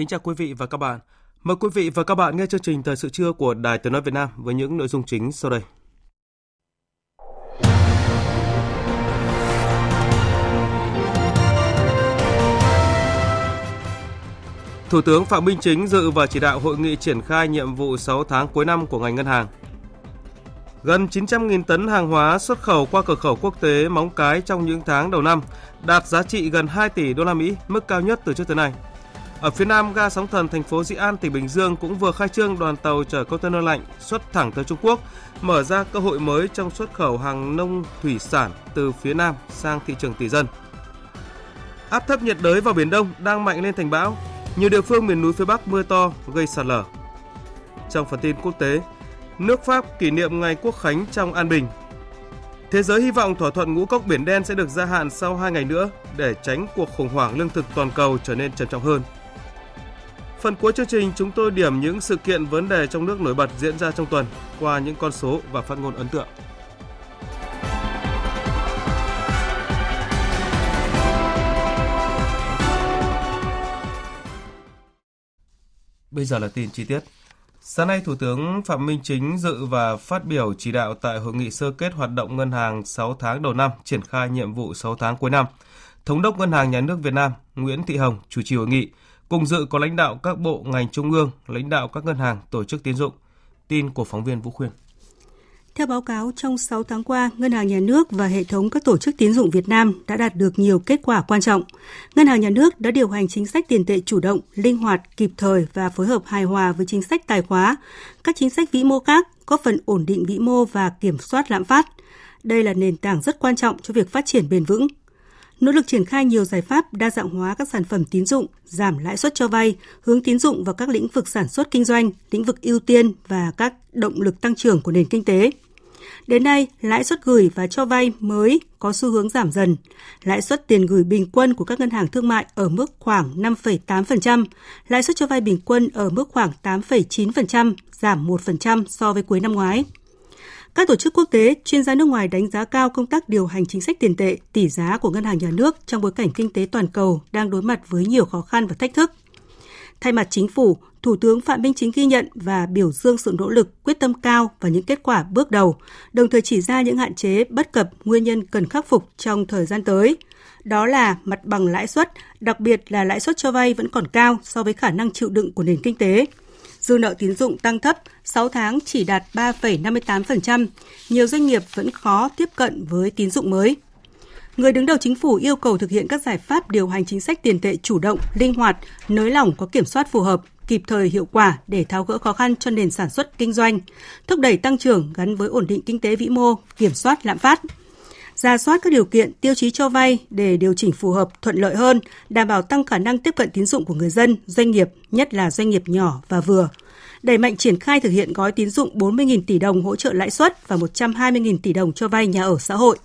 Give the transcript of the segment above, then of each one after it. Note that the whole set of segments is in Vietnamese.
Kính chào quý vị và các bạn. Mời quý vị và các bạn nghe chương trình Thời sự trưa của Đài Tiếng nói Việt Nam với những nội dung chính sau đây. Thủ tướng Phạm Minh Chính dự và chỉ đạo hội nghị triển khai nhiệm vụ 6 tháng cuối năm của ngành ngân hàng. Gần 900.000 tấn hàng hóa xuất khẩu qua cửa khẩu quốc tế Móng Cái trong những tháng đầu năm, đạt giá trị gần 2 tỷ đô la Mỹ, mức cao nhất từ trước tới nay. Ở phía nam, ga sóng thần thành phố Dĩ An, tỉnh Bình Dương cũng vừa khai trương đoàn tàu chở container lạnh xuất thẳng tới Trung Quốc, mở ra cơ hội mới trong xuất khẩu hàng nông thủy sản từ phía Nam sang thị trường tỷ dân. Áp thấp nhiệt đới vào Biển Đông đang mạnh lên thành bão. Nhiều địa phương miền núi phía Bắc mưa to gây sạt lở. Trong phần tin quốc tế, nước Pháp kỷ niệm ngày Quốc khánh trong an bình. Thế giới hy vọng thỏa thuận ngũ cốc Biển Đen sẽ được gia hạn sau 2 ngày nữa để tránh cuộc khủng hoảng lương thực toàn cầu trở nên trầm trọng hơn. Phần cuối chương trình chúng tôi điểm những sự kiện vấn đề trong nước nổi bật diễn ra trong tuần qua những con số và phát ngôn ấn tượng. Bây giờ là tin chi tiết. Sáng nay, Thủ tướng Phạm Minh Chính dự và phát biểu chỉ đạo tại hội nghị sơ kết hoạt động ngân hàng 6 tháng đầu năm, triển khai nhiệm vụ 6 tháng cuối năm. Thống đốc Ngân hàng Nhà nước Việt Nam Nguyễn Thị Hồng chủ trì hội nghị, Cùng dự có lãnh đạo các bộ ngành trung ương, lãnh đạo các ngân hàng, tổ chức tín dụng. Tin của phóng viên Vũ Khuyên. Theo báo cáo, trong 6 tháng qua, Ngân hàng Nhà nước và hệ thống các tổ chức tín dụng Việt Nam đã đạt được nhiều kết quả quan trọng. Ngân hàng Nhà nước đã điều hành chính sách tiền tệ chủ động, linh hoạt, kịp thời và phối hợp hài hòa với chính sách tài khóa, các chính sách vĩ mô khác, góp phần ổn định vĩ mô và kiểm soát lạm phát. Đây là nền tảng rất quan trọng cho việc phát triển bền vững, nỗ lực triển khai nhiều giải pháp đa dạng hóa các sản phẩm tín dụng, giảm lãi suất cho vay, hướng tín dụng vào các lĩnh vực sản xuất kinh doanh, lĩnh vực ưu tiên và các động lực tăng trưởng của nền kinh tế. Đến nay, lãi suất gửi và cho vay mới có xu hướng giảm dần. Lãi suất tiền gửi bình quân của các ngân hàng thương mại ở mức khoảng 5,8%, lãi suất cho vay bình quân ở mức khoảng 8,9%, giảm 1% so với cuối năm ngoái. Các tổ chức quốc tế, chuyên gia nước ngoài đánh giá cao công tác điều hành chính sách tiền tệ, tỷ giá của ngân hàng nhà nước trong bối cảnh kinh tế toàn cầu đang đối mặt với nhiều khó khăn và thách thức. Thay mặt chính phủ, Thủ tướng Phạm Minh Chính ghi nhận và biểu dương sự nỗ lực, quyết tâm cao và những kết quả bước đầu, đồng thời chỉ ra những hạn chế, bất cập, nguyên nhân cần khắc phục trong thời gian tới. Đó là mặt bằng lãi suất, đặc biệt là lãi suất cho vay vẫn còn cao so với khả năng chịu đựng của nền kinh tế dư nợ tín dụng tăng thấp, 6 tháng chỉ đạt 3,58%, nhiều doanh nghiệp vẫn khó tiếp cận với tín dụng mới. Người đứng đầu chính phủ yêu cầu thực hiện các giải pháp điều hành chính sách tiền tệ chủ động, linh hoạt, nới lỏng có kiểm soát phù hợp, kịp thời hiệu quả để tháo gỡ khó khăn cho nền sản xuất kinh doanh, thúc đẩy tăng trưởng gắn với ổn định kinh tế vĩ mô, kiểm soát lạm phát ra soát các điều kiện, tiêu chí cho vay để điều chỉnh phù hợp, thuận lợi hơn, đảm bảo tăng khả năng tiếp cận tín dụng của người dân, doanh nghiệp, nhất là doanh nghiệp nhỏ và vừa. Đẩy mạnh triển khai thực hiện gói tín dụng 40.000 tỷ đồng hỗ trợ lãi suất và 120.000 tỷ đồng cho vay nhà ở xã hội.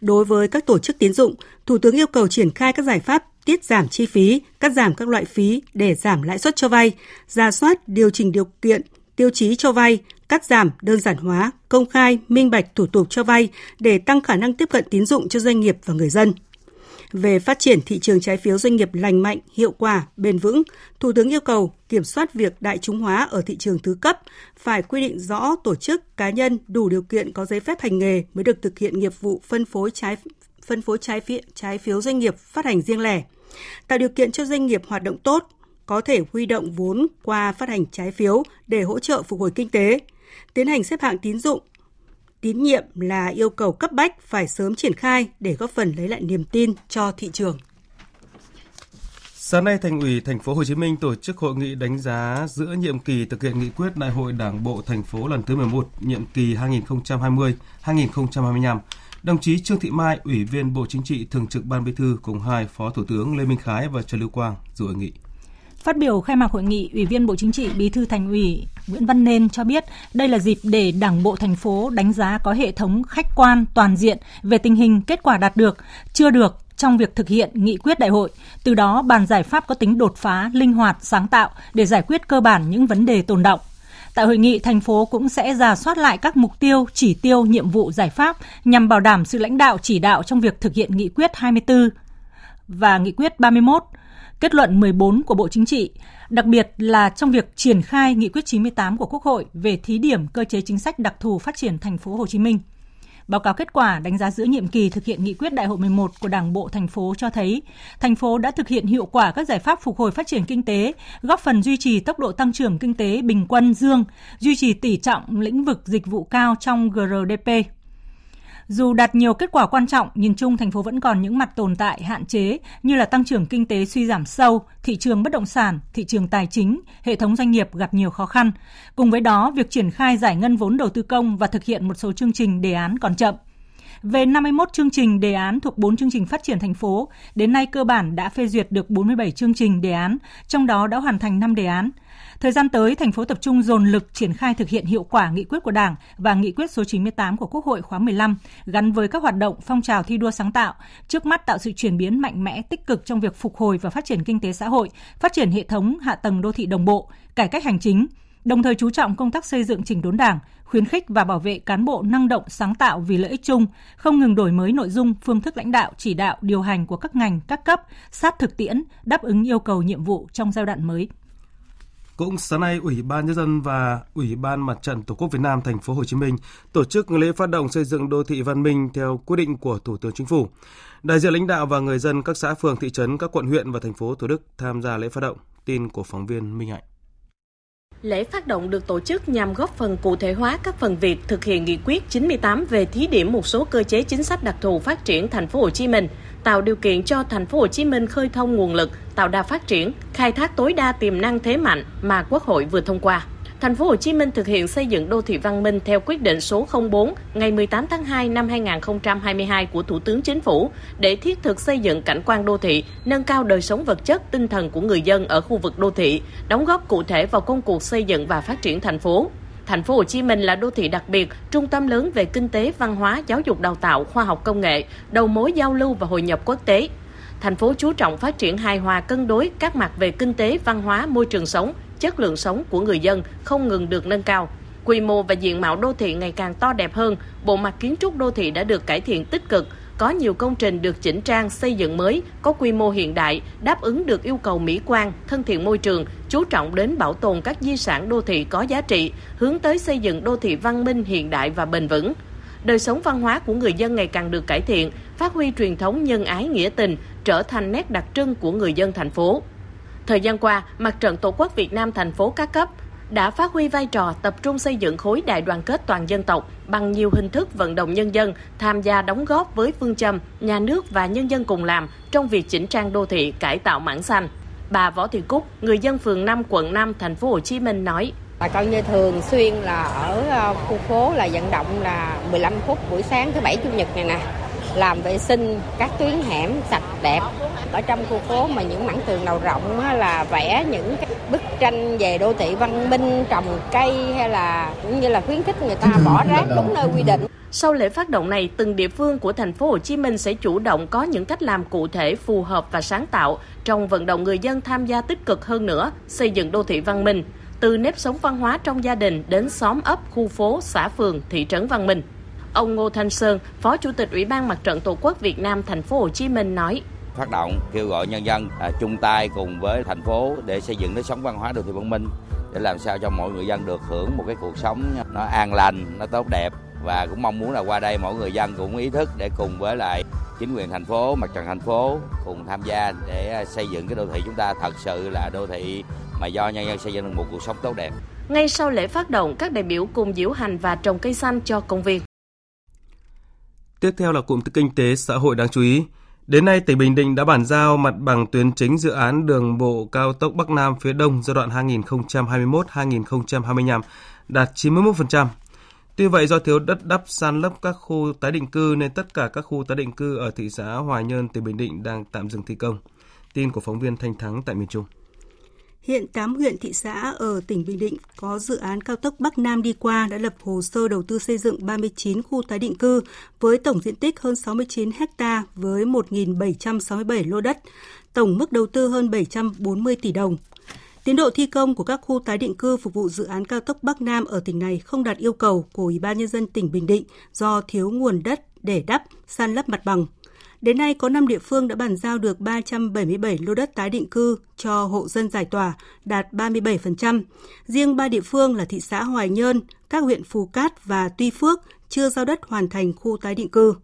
Đối với các tổ chức tín dụng, Thủ tướng yêu cầu triển khai các giải pháp tiết giảm chi phí, cắt giảm các loại phí để giảm lãi suất cho vay, ra soát điều chỉnh điều kiện tiêu chí cho vay, cắt giảm, đơn giản hóa, công khai, minh bạch thủ tục cho vay để tăng khả năng tiếp cận tín dụng cho doanh nghiệp và người dân. Về phát triển thị trường trái phiếu doanh nghiệp lành mạnh, hiệu quả, bền vững, Thủ tướng yêu cầu kiểm soát việc đại chúng hóa ở thị trường thứ cấp, phải quy định rõ tổ chức, cá nhân đủ điều kiện có giấy phép hành nghề mới được thực hiện nghiệp vụ phân phối trái phân phối trái phiếu, trái phiếu doanh nghiệp phát hành riêng lẻ, tạo điều kiện cho doanh nghiệp hoạt động tốt, có thể huy động vốn qua phát hành trái phiếu để hỗ trợ phục hồi kinh tế, tiến hành xếp hạng tín dụng tín nhiệm là yêu cầu cấp bách phải sớm triển khai để góp phần lấy lại niềm tin cho thị trường. Sáng nay, Thành ủy Thành phố Hồ Chí Minh tổ chức hội nghị đánh giá giữa nhiệm kỳ thực hiện nghị quyết Đại hội Đảng bộ thành phố lần thứ 11, nhiệm kỳ 2020-2025. Đồng chí Trương Thị Mai, Ủy viên Bộ Chính trị, Thường trực Ban Bí thư cùng hai Phó Thủ tướng Lê Minh Khái và Trần Lưu Quang dự hội nghị. Phát biểu khai mạc hội nghị, Ủy viên Bộ Chính trị, Bí thư Thành ủy Nguyễn Văn Nên cho biết đây là dịp để Đảng bộ thành phố đánh giá có hệ thống khách quan toàn diện về tình hình kết quả đạt được, chưa được trong việc thực hiện nghị quyết đại hội, từ đó bàn giải pháp có tính đột phá, linh hoạt, sáng tạo để giải quyết cơ bản những vấn đề tồn động. Tại hội nghị, thành phố cũng sẽ ra soát lại các mục tiêu, chỉ tiêu, nhiệm vụ, giải pháp nhằm bảo đảm sự lãnh đạo chỉ đạo trong việc thực hiện nghị quyết 24 và nghị quyết 31, kết luận 14 của Bộ Chính trị, đặc biệt là trong việc triển khai nghị quyết 98 của Quốc hội về thí điểm cơ chế chính sách đặc thù phát triển thành phố Hồ Chí Minh. Báo cáo kết quả đánh giá giữa nhiệm kỳ thực hiện nghị quyết đại hội 11 của Đảng bộ thành phố cho thấy, thành phố đã thực hiện hiệu quả các giải pháp phục hồi phát triển kinh tế, góp phần duy trì tốc độ tăng trưởng kinh tế bình quân dương, duy trì tỷ trọng lĩnh vực dịch vụ cao trong GRDP. Dù đạt nhiều kết quả quan trọng, nhìn chung thành phố vẫn còn những mặt tồn tại hạn chế như là tăng trưởng kinh tế suy giảm sâu, thị trường bất động sản, thị trường tài chính, hệ thống doanh nghiệp gặp nhiều khó khăn. Cùng với đó, việc triển khai giải ngân vốn đầu tư công và thực hiện một số chương trình đề án còn chậm. Về 51 chương trình đề án thuộc 4 chương trình phát triển thành phố, đến nay cơ bản đã phê duyệt được 47 chương trình đề án, trong đó đã hoàn thành 5 đề án. Thời gian tới, thành phố tập trung dồn lực triển khai thực hiện hiệu quả nghị quyết của Đảng và nghị quyết số 98 của Quốc hội khóa 15 gắn với các hoạt động phong trào thi đua sáng tạo, trước mắt tạo sự chuyển biến mạnh mẽ tích cực trong việc phục hồi và phát triển kinh tế xã hội, phát triển hệ thống hạ tầng đô thị đồng bộ, cải cách hành chính, đồng thời chú trọng công tác xây dựng chỉnh đốn Đảng, khuyến khích và bảo vệ cán bộ năng động sáng tạo vì lợi ích chung, không ngừng đổi mới nội dung, phương thức lãnh đạo, chỉ đạo, điều hành của các ngành, các cấp, sát thực tiễn, đáp ứng yêu cầu nhiệm vụ trong giai đoạn mới. Cũng sáng nay, Ủy ban nhân dân và Ủy ban Mặt trận Tổ quốc Việt Nam thành phố Hồ Chí Minh tổ chức lễ phát động xây dựng đô thị văn minh theo quyết định của Thủ tướng Chính phủ. Đại diện lãnh đạo và người dân các xã phường thị trấn, các quận huyện và thành phố Thủ Đức tham gia lễ phát động. Tin của phóng viên Minh Hạnh. Lễ phát động được tổ chức nhằm góp phần cụ thể hóa các phần việc thực hiện nghị quyết 98 về thí điểm một số cơ chế chính sách đặc thù phát triển thành phố Hồ Chí Minh, tạo điều kiện cho thành phố Hồ Chí Minh khơi thông nguồn lực, tạo đà phát triển, khai thác tối đa tiềm năng thế mạnh mà Quốc hội vừa thông qua. Thành phố Hồ Chí Minh thực hiện xây dựng đô thị văn minh theo quyết định số 04 ngày 18 tháng 2 năm 2022 của Thủ tướng Chính phủ để thiết thực xây dựng cảnh quan đô thị, nâng cao đời sống vật chất, tinh thần của người dân ở khu vực đô thị, đóng góp cụ thể vào công cuộc xây dựng và phát triển thành phố. Thành phố Hồ Chí Minh là đô thị đặc biệt, trung tâm lớn về kinh tế, văn hóa, giáo dục đào tạo, khoa học công nghệ, đầu mối giao lưu và hội nhập quốc tế. Thành phố chú trọng phát triển hài hòa cân đối các mặt về kinh tế, văn hóa, môi trường sống, chất lượng sống của người dân không ngừng được nâng cao. Quy mô và diện mạo đô thị ngày càng to đẹp hơn, bộ mặt kiến trúc đô thị đã được cải thiện tích cực, có nhiều công trình được chỉnh trang xây dựng mới, có quy mô hiện đại, đáp ứng được yêu cầu mỹ quan, thân thiện môi trường, chú trọng đến bảo tồn các di sản đô thị có giá trị, hướng tới xây dựng đô thị văn minh hiện đại và bền vững. Đời sống văn hóa của người dân ngày càng được cải thiện, phát huy truyền thống nhân ái nghĩa tình, trở thành nét đặc trưng của người dân thành phố. Thời gian qua, Mặt trận Tổ quốc Việt Nam thành phố các cấp đã phát huy vai trò tập trung xây dựng khối đại đoàn kết toàn dân tộc bằng nhiều hình thức vận động nhân dân tham gia đóng góp với phương châm nhà nước và nhân dân cùng làm trong việc chỉnh trang đô thị, cải tạo mảng xanh. Bà Võ Thị Cúc, người dân phường 5 quận 5 thành phố Hồ Chí Minh nói: Bà con như thường xuyên là ở ờ, khu phố là vận động là 15 phút buổi sáng thứ bảy chủ nhật này nè làm vệ sinh các tuyến hẻm sạch đẹp. Ở trong khu phố mà những mảng tường đầu rộng là vẽ những cái bức tranh về đô thị văn minh trồng cây hay là cũng như là khuyến khích người ta bỏ rác đúng nơi quy định. Sau lễ phát động này, từng địa phương của thành phố Hồ Chí Minh sẽ chủ động có những cách làm cụ thể phù hợp và sáng tạo trong vận động người dân tham gia tích cực hơn nữa xây dựng đô thị văn minh, từ nếp sống văn hóa trong gia đình đến xóm ấp, khu phố, xã phường, thị trấn văn minh. Ông Ngô Thanh Sơn, Phó Chủ tịch Ủy ban Mặt trận Tổ quốc Việt Nam thành phố Hồ Chí Minh nói: phát động kêu gọi nhân dân à, chung tay cùng với thành phố để xây dựng nếp sống văn hóa đô thị văn minh để làm sao cho mọi người dân được hưởng một cái cuộc sống nó an lành, nó tốt đẹp và cũng mong muốn là qua đây mỗi người dân cũng ý thức để cùng với lại chính quyền thành phố, mặt trận thành phố cùng tham gia để xây dựng cái đô thị chúng ta thật sự là đô thị mà do nhân dân xây dựng được một cuộc sống tốt đẹp. Ngay sau lễ phát động, các đại biểu cùng diễu hành và trồng cây xanh cho công viên. Tiếp theo là cụm tin kinh tế xã hội đáng chú ý. Đến nay, tỉnh Bình Định đã bàn giao mặt bằng tuyến chính dự án đường bộ cao tốc Bắc Nam phía Đông giai đoạn 2021-2025 đạt 91%. Tuy vậy do thiếu đất đắp san lấp các khu tái định cư nên tất cả các khu tái định cư ở thị xã Hoài Nhơn, tỉnh Bình Định đang tạm dừng thi công. Tin của phóng viên Thanh Thắng tại miền Trung. Hiện 8 huyện thị xã ở tỉnh Bình Định có dự án cao tốc Bắc Nam đi qua đã lập hồ sơ đầu tư xây dựng 39 khu tái định cư với tổng diện tích hơn 69 ha với 1.767 lô đất, tổng mức đầu tư hơn 740 tỷ đồng. Tiến độ thi công của các khu tái định cư phục vụ dự án cao tốc Bắc Nam ở tỉnh này không đạt yêu cầu của Ủy ban nhân dân tỉnh Bình Định do thiếu nguồn đất để đắp, san lấp mặt bằng. Đến nay có 5 địa phương đã bàn giao được 377 lô đất tái định cư cho hộ dân giải tỏa, đạt 37%. Riêng 3 địa phương là thị xã Hoài Nhơn, các huyện Phù Cát và Tuy Phước chưa giao đất hoàn thành khu tái định cư.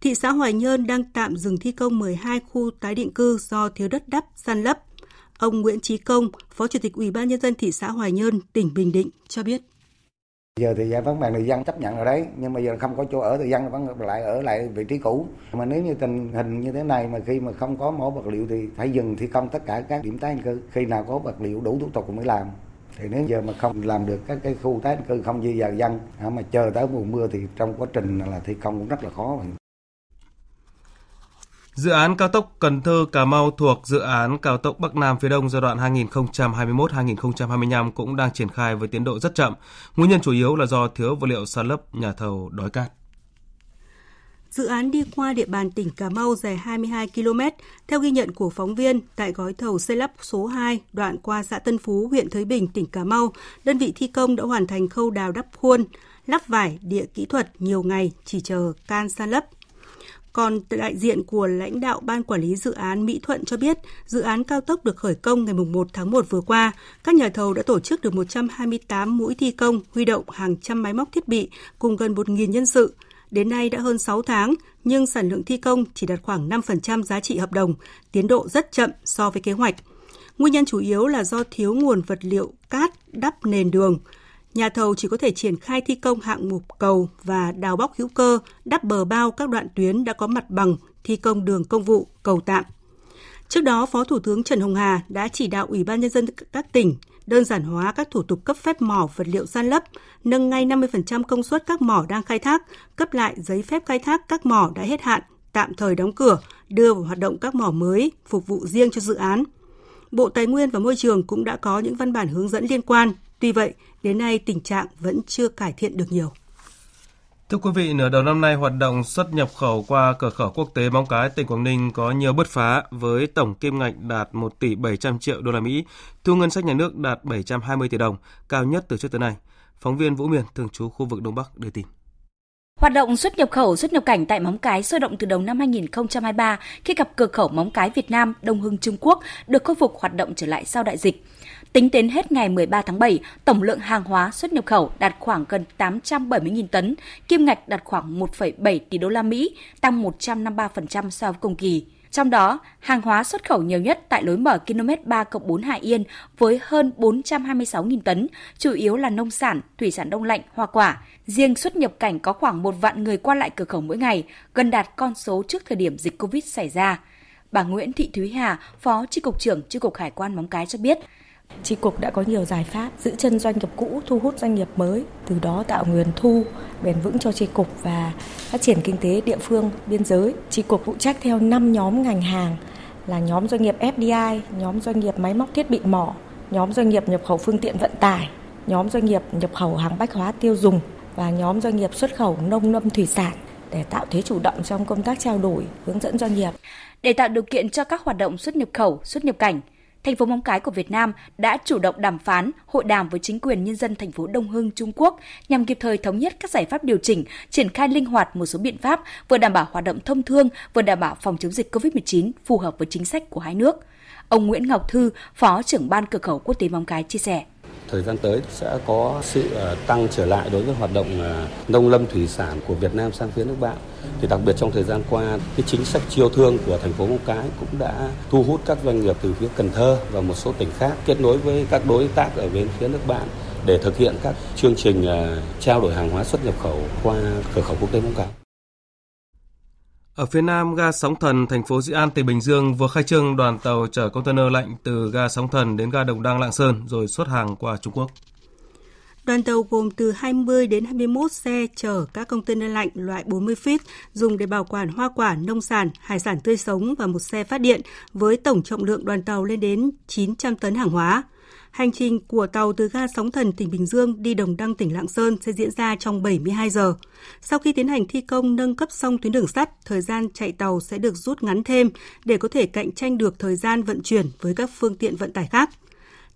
Thị xã Hoài Nhơn đang tạm dừng thi công 12 khu tái định cư do thiếu đất đắp, san lấp. Ông Nguyễn Trí Công, Phó Chủ tịch Ủy ban nhân dân thị xã Hoài Nhơn, tỉnh Bình Định cho biết. Giờ thì giải phóng mặt người dân chấp nhận rồi đấy, nhưng mà giờ không có chỗ ở thì dân vẫn lại ở lại vị trí cũ. Mà nếu như tình hình như thế này mà khi mà không có mỏ vật liệu thì phải dừng thi công tất cả các điểm tái định cư. Khi nào có vật liệu đủ thủ tục mới làm. Thì nếu giờ mà không làm được các cái khu tái định cư không di dời dân mà chờ tới mùa mưa thì trong quá trình là thi công cũng rất là khó. Dự án cao tốc Cần Thơ Cà Mau thuộc dự án cao tốc Bắc Nam phía Đông giai đoạn 2021-2025 cũng đang triển khai với tiến độ rất chậm. Nguyên nhân chủ yếu là do thiếu vật liệu san lấp nhà thầu đói cát. Dự án đi qua địa bàn tỉnh Cà Mau dài 22 km. Theo ghi nhận của phóng viên, tại gói thầu xây lắp số 2, đoạn qua xã Tân Phú, huyện Thới Bình, tỉnh Cà Mau, đơn vị thi công đã hoàn thành khâu đào đắp khuôn, lắp vải, địa kỹ thuật nhiều ngày, chỉ chờ can san lấp. Còn đại diện của lãnh đạo Ban Quản lý Dự án Mỹ Thuận cho biết, dự án cao tốc được khởi công ngày 1 tháng 1 vừa qua. Các nhà thầu đã tổ chức được 128 mũi thi công, huy động hàng trăm máy móc thiết bị cùng gần 1.000 nhân sự. Đến nay đã hơn 6 tháng, nhưng sản lượng thi công chỉ đạt khoảng 5% giá trị hợp đồng, tiến độ rất chậm so với kế hoạch. Nguyên nhân chủ yếu là do thiếu nguồn vật liệu cát đắp nền đường nhà thầu chỉ có thể triển khai thi công hạng mục cầu và đào bóc hữu cơ, đắp bờ bao các đoạn tuyến đã có mặt bằng, thi công đường công vụ, cầu tạm. Trước đó, Phó Thủ tướng Trần Hồng Hà đã chỉ đạo Ủy ban Nhân dân các tỉnh đơn giản hóa các thủ tục cấp phép mỏ vật liệu san lấp, nâng ngay 50% công suất các mỏ đang khai thác, cấp lại giấy phép khai thác các mỏ đã hết hạn, tạm thời đóng cửa, đưa vào hoạt động các mỏ mới, phục vụ riêng cho dự án. Bộ Tài nguyên và Môi trường cũng đã có những văn bản hướng dẫn liên quan. Tuy vậy, đến nay tình trạng vẫn chưa cải thiện được nhiều. Thưa quý vị, nửa đầu năm nay hoạt động xuất nhập khẩu qua cửa khẩu quốc tế Móng Cái tỉnh Quảng Ninh có nhiều bứt phá với tổng kim ngạch đạt 1 tỷ 700 triệu đô la Mỹ, thu ngân sách nhà nước đạt 720 tỷ đồng, cao nhất từ trước tới nay. Phóng viên Vũ Miền thường trú khu vực Đông Bắc đưa tin. Hoạt động xuất nhập khẩu xuất nhập cảnh tại Móng Cái sôi động từ đầu năm 2023 khi gặp cửa khẩu Móng Cái Việt Nam, Đông Hưng Trung Quốc được khôi phục hoạt động trở lại sau đại dịch. Tính đến hết ngày 13 tháng 7, tổng lượng hàng hóa xuất nhập khẩu đạt khoảng gần 870.000 tấn, kim ngạch đạt khoảng 1,7 tỷ đô la Mỹ, tăng 153% so với cùng kỳ. Trong đó, hàng hóa xuất khẩu nhiều nhất tại lối mở km 3 4 Hải Yên với hơn 426.000 tấn, chủ yếu là nông sản, thủy sản đông lạnh, hoa quả. Riêng xuất nhập cảnh có khoảng một vạn người qua lại cửa khẩu mỗi ngày, gần đạt con số trước thời điểm dịch Covid xảy ra. Bà Nguyễn Thị Thúy Hà, Phó Chi cục trưởng Chi cục Hải quan Móng Cái cho biết, tri cục đã có nhiều giải pháp giữ chân doanh nghiệp cũ, thu hút doanh nghiệp mới, từ đó tạo nguồn thu bền vững cho tri cục và phát triển kinh tế địa phương biên giới. Tri cục phụ trách theo 5 nhóm ngành hàng là nhóm doanh nghiệp FDI, nhóm doanh nghiệp máy móc thiết bị mỏ, nhóm doanh nghiệp nhập khẩu phương tiện vận tải, nhóm doanh nghiệp nhập khẩu hàng bách hóa tiêu dùng và nhóm doanh nghiệp xuất khẩu nông lâm thủy sản để tạo thế chủ động trong công tác trao đổi, hướng dẫn doanh nghiệp. Để tạo điều kiện cho các hoạt động xuất nhập khẩu, xuất nhập cảnh, thành phố Móng Cái của Việt Nam đã chủ động đàm phán, hội đàm với chính quyền nhân dân thành phố Đông Hưng, Trung Quốc nhằm kịp thời thống nhất các giải pháp điều chỉnh, triển khai linh hoạt một số biện pháp vừa đảm bảo hoạt động thông thương, vừa đảm bảo phòng chống dịch COVID-19 phù hợp với chính sách của hai nước. Ông Nguyễn Ngọc Thư, Phó trưởng ban cửa khẩu quốc tế Móng Cái chia sẻ thời gian tới sẽ có sự ờ, tăng trở lại đối với hoạt động ờ, nông lâm thủy sản của Việt Nam sang phía nước bạn. Thì đặc biệt trong thời gian qua, cái chính sách chiêu thương của thành phố Móng Cái cũng đã thu hút các doanh nghiệp từ phía Cần Thơ và một số tỉnh khác kết nối với các đối tác ở bên phía nước bạn để thực hiện các chương trình ờ, trao đổi hàng hóa xuất nhập khẩu qua cửa khẩu quốc tế Móng Cái. Ở phía nam, ga Sóng Thần, thành phố Dĩ An, tỉnh Bình Dương vừa khai trương đoàn tàu chở container lạnh từ ga Sóng Thần đến ga Đồng Đăng, Lạng Sơn rồi xuất hàng qua Trung Quốc. Đoàn tàu gồm từ 20 đến 21 xe chở các container lạnh loại 40 feet dùng để bảo quản hoa quả, nông sản, hải sản tươi sống và một xe phát điện với tổng trọng lượng đoàn tàu lên đến 900 tấn hàng hóa. Hành trình của tàu từ ga Sóng Thần tỉnh Bình Dương đi Đồng Đăng tỉnh Lạng Sơn sẽ diễn ra trong 72 giờ. Sau khi tiến hành thi công nâng cấp xong tuyến đường sắt, thời gian chạy tàu sẽ được rút ngắn thêm để có thể cạnh tranh được thời gian vận chuyển với các phương tiện vận tải khác.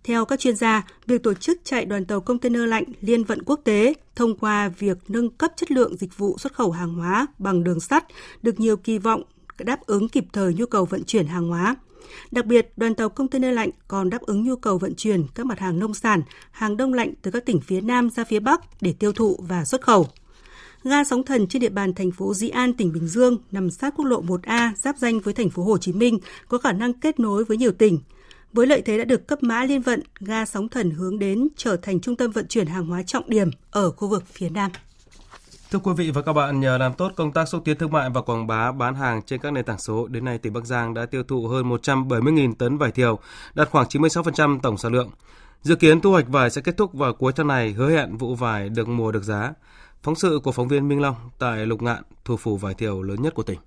Theo các chuyên gia, việc tổ chức chạy đoàn tàu container lạnh liên vận quốc tế thông qua việc nâng cấp chất lượng dịch vụ xuất khẩu hàng hóa bằng đường sắt được nhiều kỳ vọng đáp ứng kịp thời nhu cầu vận chuyển hàng hóa. Đặc biệt, đoàn tàu container lạnh còn đáp ứng nhu cầu vận chuyển các mặt hàng nông sản, hàng đông lạnh từ các tỉnh phía Nam ra phía Bắc để tiêu thụ và xuất khẩu. Ga sóng thần trên địa bàn thành phố Dĩ An, tỉnh Bình Dương nằm sát quốc lộ 1A giáp danh với thành phố Hồ Chí Minh, có khả năng kết nối với nhiều tỉnh. Với lợi thế đã được cấp mã liên vận, ga sóng thần hướng đến trở thành trung tâm vận chuyển hàng hóa trọng điểm ở khu vực phía Nam. Thưa quý vị và các bạn, nhờ làm tốt công tác xúc tiến thương mại và quảng bá bán hàng trên các nền tảng số, đến nay tỉnh Bắc Giang đã tiêu thụ hơn 170.000 tấn vải thiều, đạt khoảng 96% tổng sản lượng. Dự kiến thu hoạch vải sẽ kết thúc vào cuối tháng này, hứa hẹn vụ vải được mùa được giá. Phóng sự của phóng viên Minh Long tại Lục Ngạn, thủ phủ vải thiều lớn nhất của tỉnh.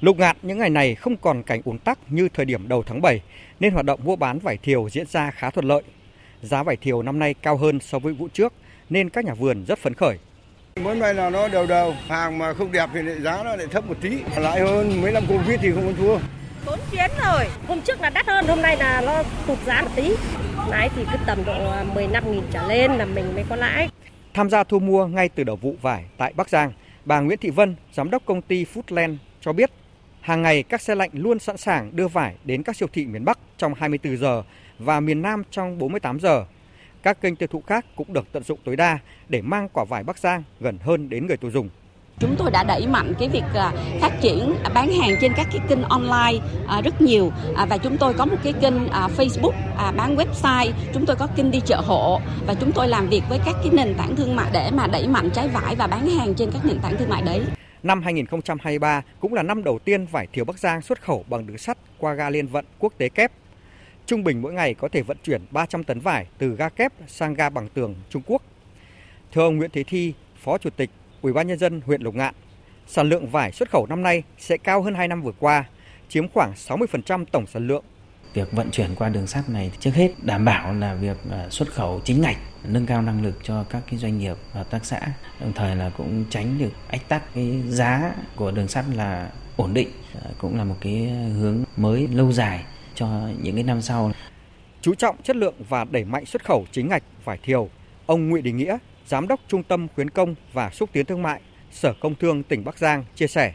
Lục Ngạn những ngày này không còn cảnh ùn tắc như thời điểm đầu tháng 7, nên hoạt động mua bán vải thiều diễn ra khá thuận lợi. Giá vải thiều năm nay cao hơn so với vụ trước, nên các nhà vườn rất phấn khởi. Mỗi ngày là nó đều đều, hàng mà không đẹp thì lại giá nó lại thấp một tí, lại hơn mấy năm Covid thì không có thua. Bốn chuyến rồi, hôm trước là đắt hơn, hôm nay là nó tụt giá một tí. Lãi thì cứ tầm độ 15 nghìn trở lên là mình mới có lãi. Tham gia thu mua ngay từ đầu vụ vải tại Bắc Giang, bà Nguyễn Thị Vân, giám đốc công ty Foodland cho biết hàng ngày các xe lạnh luôn sẵn sàng đưa vải đến các siêu thị miền Bắc trong 24 giờ và miền Nam trong 48 giờ. Các kênh tiêu thụ khác cũng được tận dụng tối đa để mang quả vải Bắc Giang gần hơn đến người tiêu dùng. Chúng tôi đã đẩy mạnh cái việc à, phát triển à, bán hàng trên các cái kênh online à, rất nhiều và chúng tôi có một cái kênh Facebook bán website, chúng tôi có kênh đi chợ hộ và chúng tôi làm việc với các cái nền tảng thương mại để mà đẩy mạnh trái vải và bán hàng trên các nền tảng thương mại đấy. Năm 2023 cũng là năm đầu tiên vải thiều Bắc Giang xuất khẩu bằng đường sắt qua ga liên vận quốc tế kép. Trung bình mỗi ngày có thể vận chuyển 300 tấn vải từ ga kép sang ga bằng tường Trung Quốc. Thưa ông Nguyễn Thế Thi, Phó Chủ tịch Ủy ban nhân dân huyện Lục Ngạn, sản lượng vải xuất khẩu năm nay sẽ cao hơn 2 năm vừa qua, chiếm khoảng 60% tổng sản lượng. Việc vận chuyển qua đường sắt này trước hết đảm bảo là việc à, xuất khẩu chính ngạch, nâng cao năng lực cho các cái doanh nghiệp hợp tác xã, đồng thời là cũng tránh được ách tắc cái giá của đường sắt là ổn định, à, cũng là một cái hướng mới lâu dài cho những cái năm sau. Chú trọng chất lượng và đẩy mạnh xuất khẩu chính ngạch vải thiều, ông Nguyễn Đình Nghĩa, Giám đốc Trung tâm Khuyến công và Xúc tiến Thương mại, Sở Công Thương tỉnh Bắc Giang chia sẻ.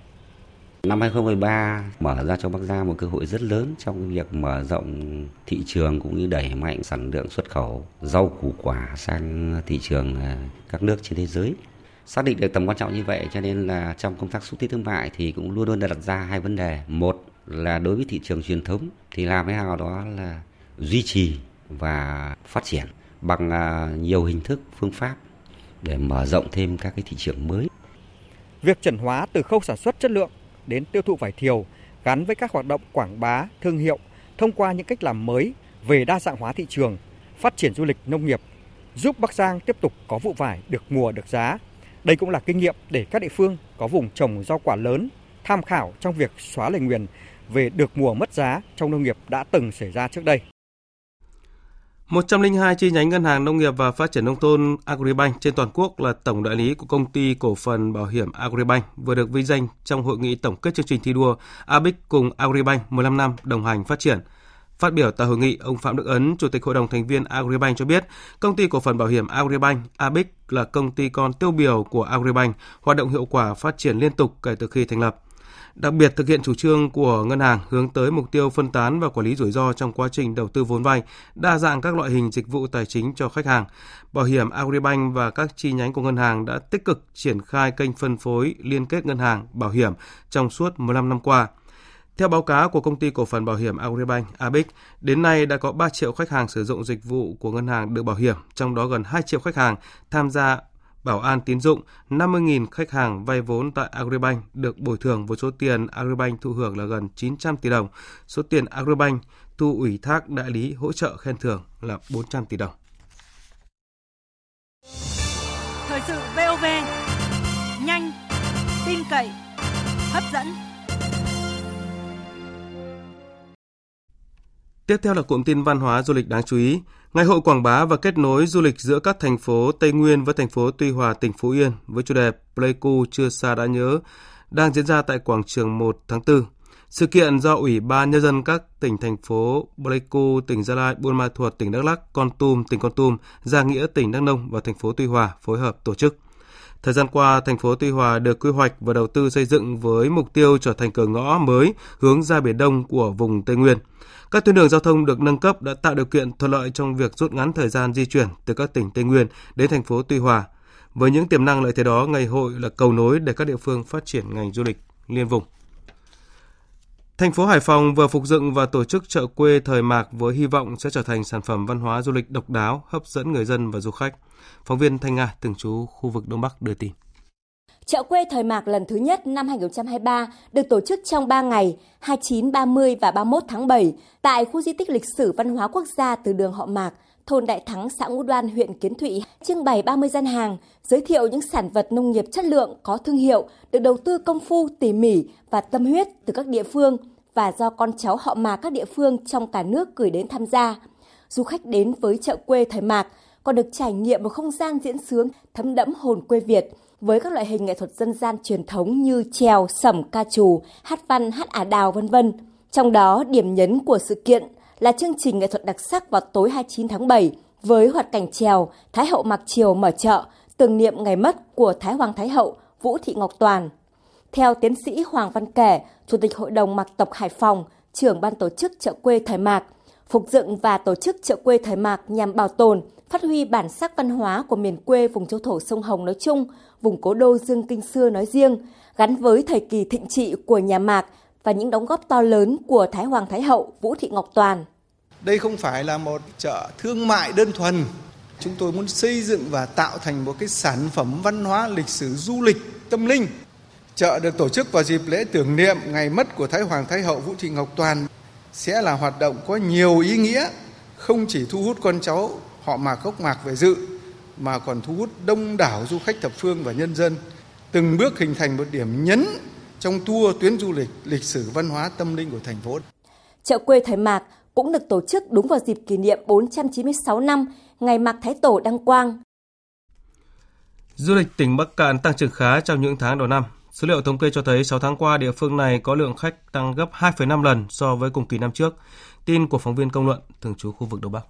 Năm 2013 mở ra cho Bắc Giang một cơ hội rất lớn trong việc mở rộng thị trường cũng như đẩy mạnh sản lượng xuất khẩu rau củ quả sang thị trường à, các nước trên thế giới. Xác định được tầm quan trọng như vậy cho nên là trong công tác xúc tiến thương mại thì cũng luôn luôn đặt ra hai vấn đề. Một là đối với thị trường truyền thống thì làm thế nào đó là duy trì và phát triển bằng à, nhiều hình thức phương pháp để mở rộng thêm các cái thị trường mới. Việc chuẩn hóa từ khâu sản xuất chất lượng đến tiêu thụ vải thiều gắn với các hoạt động quảng bá, thương hiệu thông qua những cách làm mới về đa dạng hóa thị trường, phát triển du lịch nông nghiệp, giúp Bắc Giang tiếp tục có vụ vải được mùa được giá. Đây cũng là kinh nghiệm để các địa phương có vùng trồng rau quả lớn tham khảo trong việc xóa lời nguyền về được mùa mất giá trong nông nghiệp đã từng xảy ra trước đây. 102 chi nhánh Ngân hàng Nông nghiệp và Phát triển Nông thôn Agribank trên toàn quốc là tổng đại lý của công ty cổ phần bảo hiểm Agribank vừa được vinh danh trong hội nghị tổng kết chương trình thi đua ABIC cùng Agribank 15 năm đồng hành phát triển. Phát biểu tại hội nghị, ông Phạm Đức Ấn, Chủ tịch Hội đồng thành viên Agribank cho biết, công ty cổ phần bảo hiểm Agribank ABIC là công ty con tiêu biểu của Agribank, hoạt động hiệu quả phát triển liên tục kể từ khi thành lập đặc biệt thực hiện chủ trương của ngân hàng hướng tới mục tiêu phân tán và quản lý rủi ro trong quá trình đầu tư vốn vay, đa dạng các loại hình dịch vụ tài chính cho khách hàng. Bảo hiểm Agribank và các chi nhánh của ngân hàng đã tích cực triển khai kênh phân phối liên kết ngân hàng bảo hiểm trong suốt 15 năm qua. Theo báo cáo của công ty cổ phần bảo hiểm Agribank ABIC, đến nay đã có 3 triệu khách hàng sử dụng dịch vụ của ngân hàng được bảo hiểm, trong đó gần 2 triệu khách hàng tham gia bảo an tín dụng, 50.000 khách hàng vay vốn tại Agribank được bồi thường với số tiền Agribank thụ hưởng là gần 900 tỷ đồng. Số tiền Agribank thu ủy thác đại lý hỗ trợ khen thưởng là 400 tỷ đồng. Thời sự VOV, nhanh, tin cậy, hấp dẫn. Tiếp theo là cụm tin văn hóa du lịch đáng chú ý. Ngày hội quảng bá và kết nối du lịch giữa các thành phố Tây Nguyên với thành phố Tuy Hòa, tỉnh Phú Yên với chủ đề Pleiku chưa xa đã nhớ đang diễn ra tại quảng trường 1 tháng 4. Sự kiện do Ủy ban Nhân dân các tỉnh, thành phố Pleiku, tỉnh Gia Lai, Buôn Ma Thuột, tỉnh Đắk Lắk, Con Tum, tỉnh Con Tum, Gia Nghĩa, tỉnh Đắk Nông và thành phố Tuy Hòa phối hợp tổ chức. Thời gian qua, thành phố Tuy Hòa được quy hoạch và đầu tư xây dựng với mục tiêu trở thành cửa ngõ mới hướng ra Biển Đông của vùng Tây Nguyên. Các tuyến đường giao thông được nâng cấp đã tạo điều kiện thuận lợi trong việc rút ngắn thời gian di chuyển từ các tỉnh Tây Nguyên đến thành phố Tuy Hòa. Với những tiềm năng lợi thế đó, ngày hội là cầu nối để các địa phương phát triển ngành du lịch liên vùng. Thành phố Hải Phòng vừa phục dựng và tổ chức chợ quê thời mạc với hy vọng sẽ trở thành sản phẩm văn hóa du lịch độc đáo, hấp dẫn người dân và du khách. Phóng viên Thanh Nga, thường trú khu vực Đông Bắc đưa tin. Chợ quê thời mạc lần thứ nhất năm 2023 được tổ chức trong 3 ngày 29, 30 và 31 tháng 7 tại khu di tích lịch sử văn hóa quốc gia từ đường Họ Mạc, thôn Đại Thắng, xã Ngũ Đoan, huyện Kiến Thụy, trưng bày 30 gian hàng, giới thiệu những sản vật nông nghiệp chất lượng có thương hiệu, được đầu tư công phu, tỉ mỉ và tâm huyết từ các địa phương và do con cháu họ mà các địa phương trong cả nước gửi đến tham gia. Du khách đến với chợ quê thời Mạc còn được trải nghiệm một không gian diễn sướng thấm đẫm hồn quê Việt với các loại hình nghệ thuật dân gian truyền thống như trèo, sẩm, ca trù, hát văn, hát ả đào vân vân. Trong đó, điểm nhấn của sự kiện là chương trình nghệ thuật đặc sắc vào tối 29 tháng 7 với hoạt cảnh trèo Thái hậu mặc triều mở chợ tưởng niệm ngày mất của Thái Hoàng Thái hậu Vũ Thị Ngọc Toàn. Theo tiến sĩ Hoàng Văn Kẻ, Chủ tịch Hội đồng Mặc tộc Hải Phòng, trưởng ban tổ chức chợ quê Thời Mạc, phục dựng và tổ chức chợ quê Thời Mạc nhằm bảo tồn, phát huy bản sắc văn hóa của miền quê vùng châu thổ sông Hồng nói chung, vùng cố đô Dương Kinh xưa nói riêng, gắn với thời kỳ thịnh trị của nhà Mạc và những đóng góp to lớn của Thái Hoàng Thái Hậu Vũ Thị Ngọc Toàn. Đây không phải là một chợ thương mại đơn thuần. Chúng tôi muốn xây dựng và tạo thành một cái sản phẩm văn hóa lịch sử du lịch tâm linh. Chợ được tổ chức vào dịp lễ tưởng niệm ngày mất của Thái Hoàng Thái Hậu Vũ Thị Ngọc Toàn sẽ là hoạt động có nhiều ý nghĩa, không chỉ thu hút con cháu họ mạc gốc mạc về dự mà còn thu hút đông đảo du khách thập phương và nhân dân, từng bước hình thành một điểm nhấn trong tour tuyến du lịch lịch sử văn hóa tâm linh của thành phố. Chợ quê Thời Mạc cũng được tổ chức đúng vào dịp kỷ niệm 496 năm ngày Mạc Thái Tổ đăng quang. Du lịch tỉnh Bắc Cạn tăng trưởng khá trong những tháng đầu năm. Số liệu thống kê cho thấy 6 tháng qua địa phương này có lượng khách tăng gấp 2,5 lần so với cùng kỳ năm trước. Tin của phóng viên công luận thường trú khu vực Đông Bắc.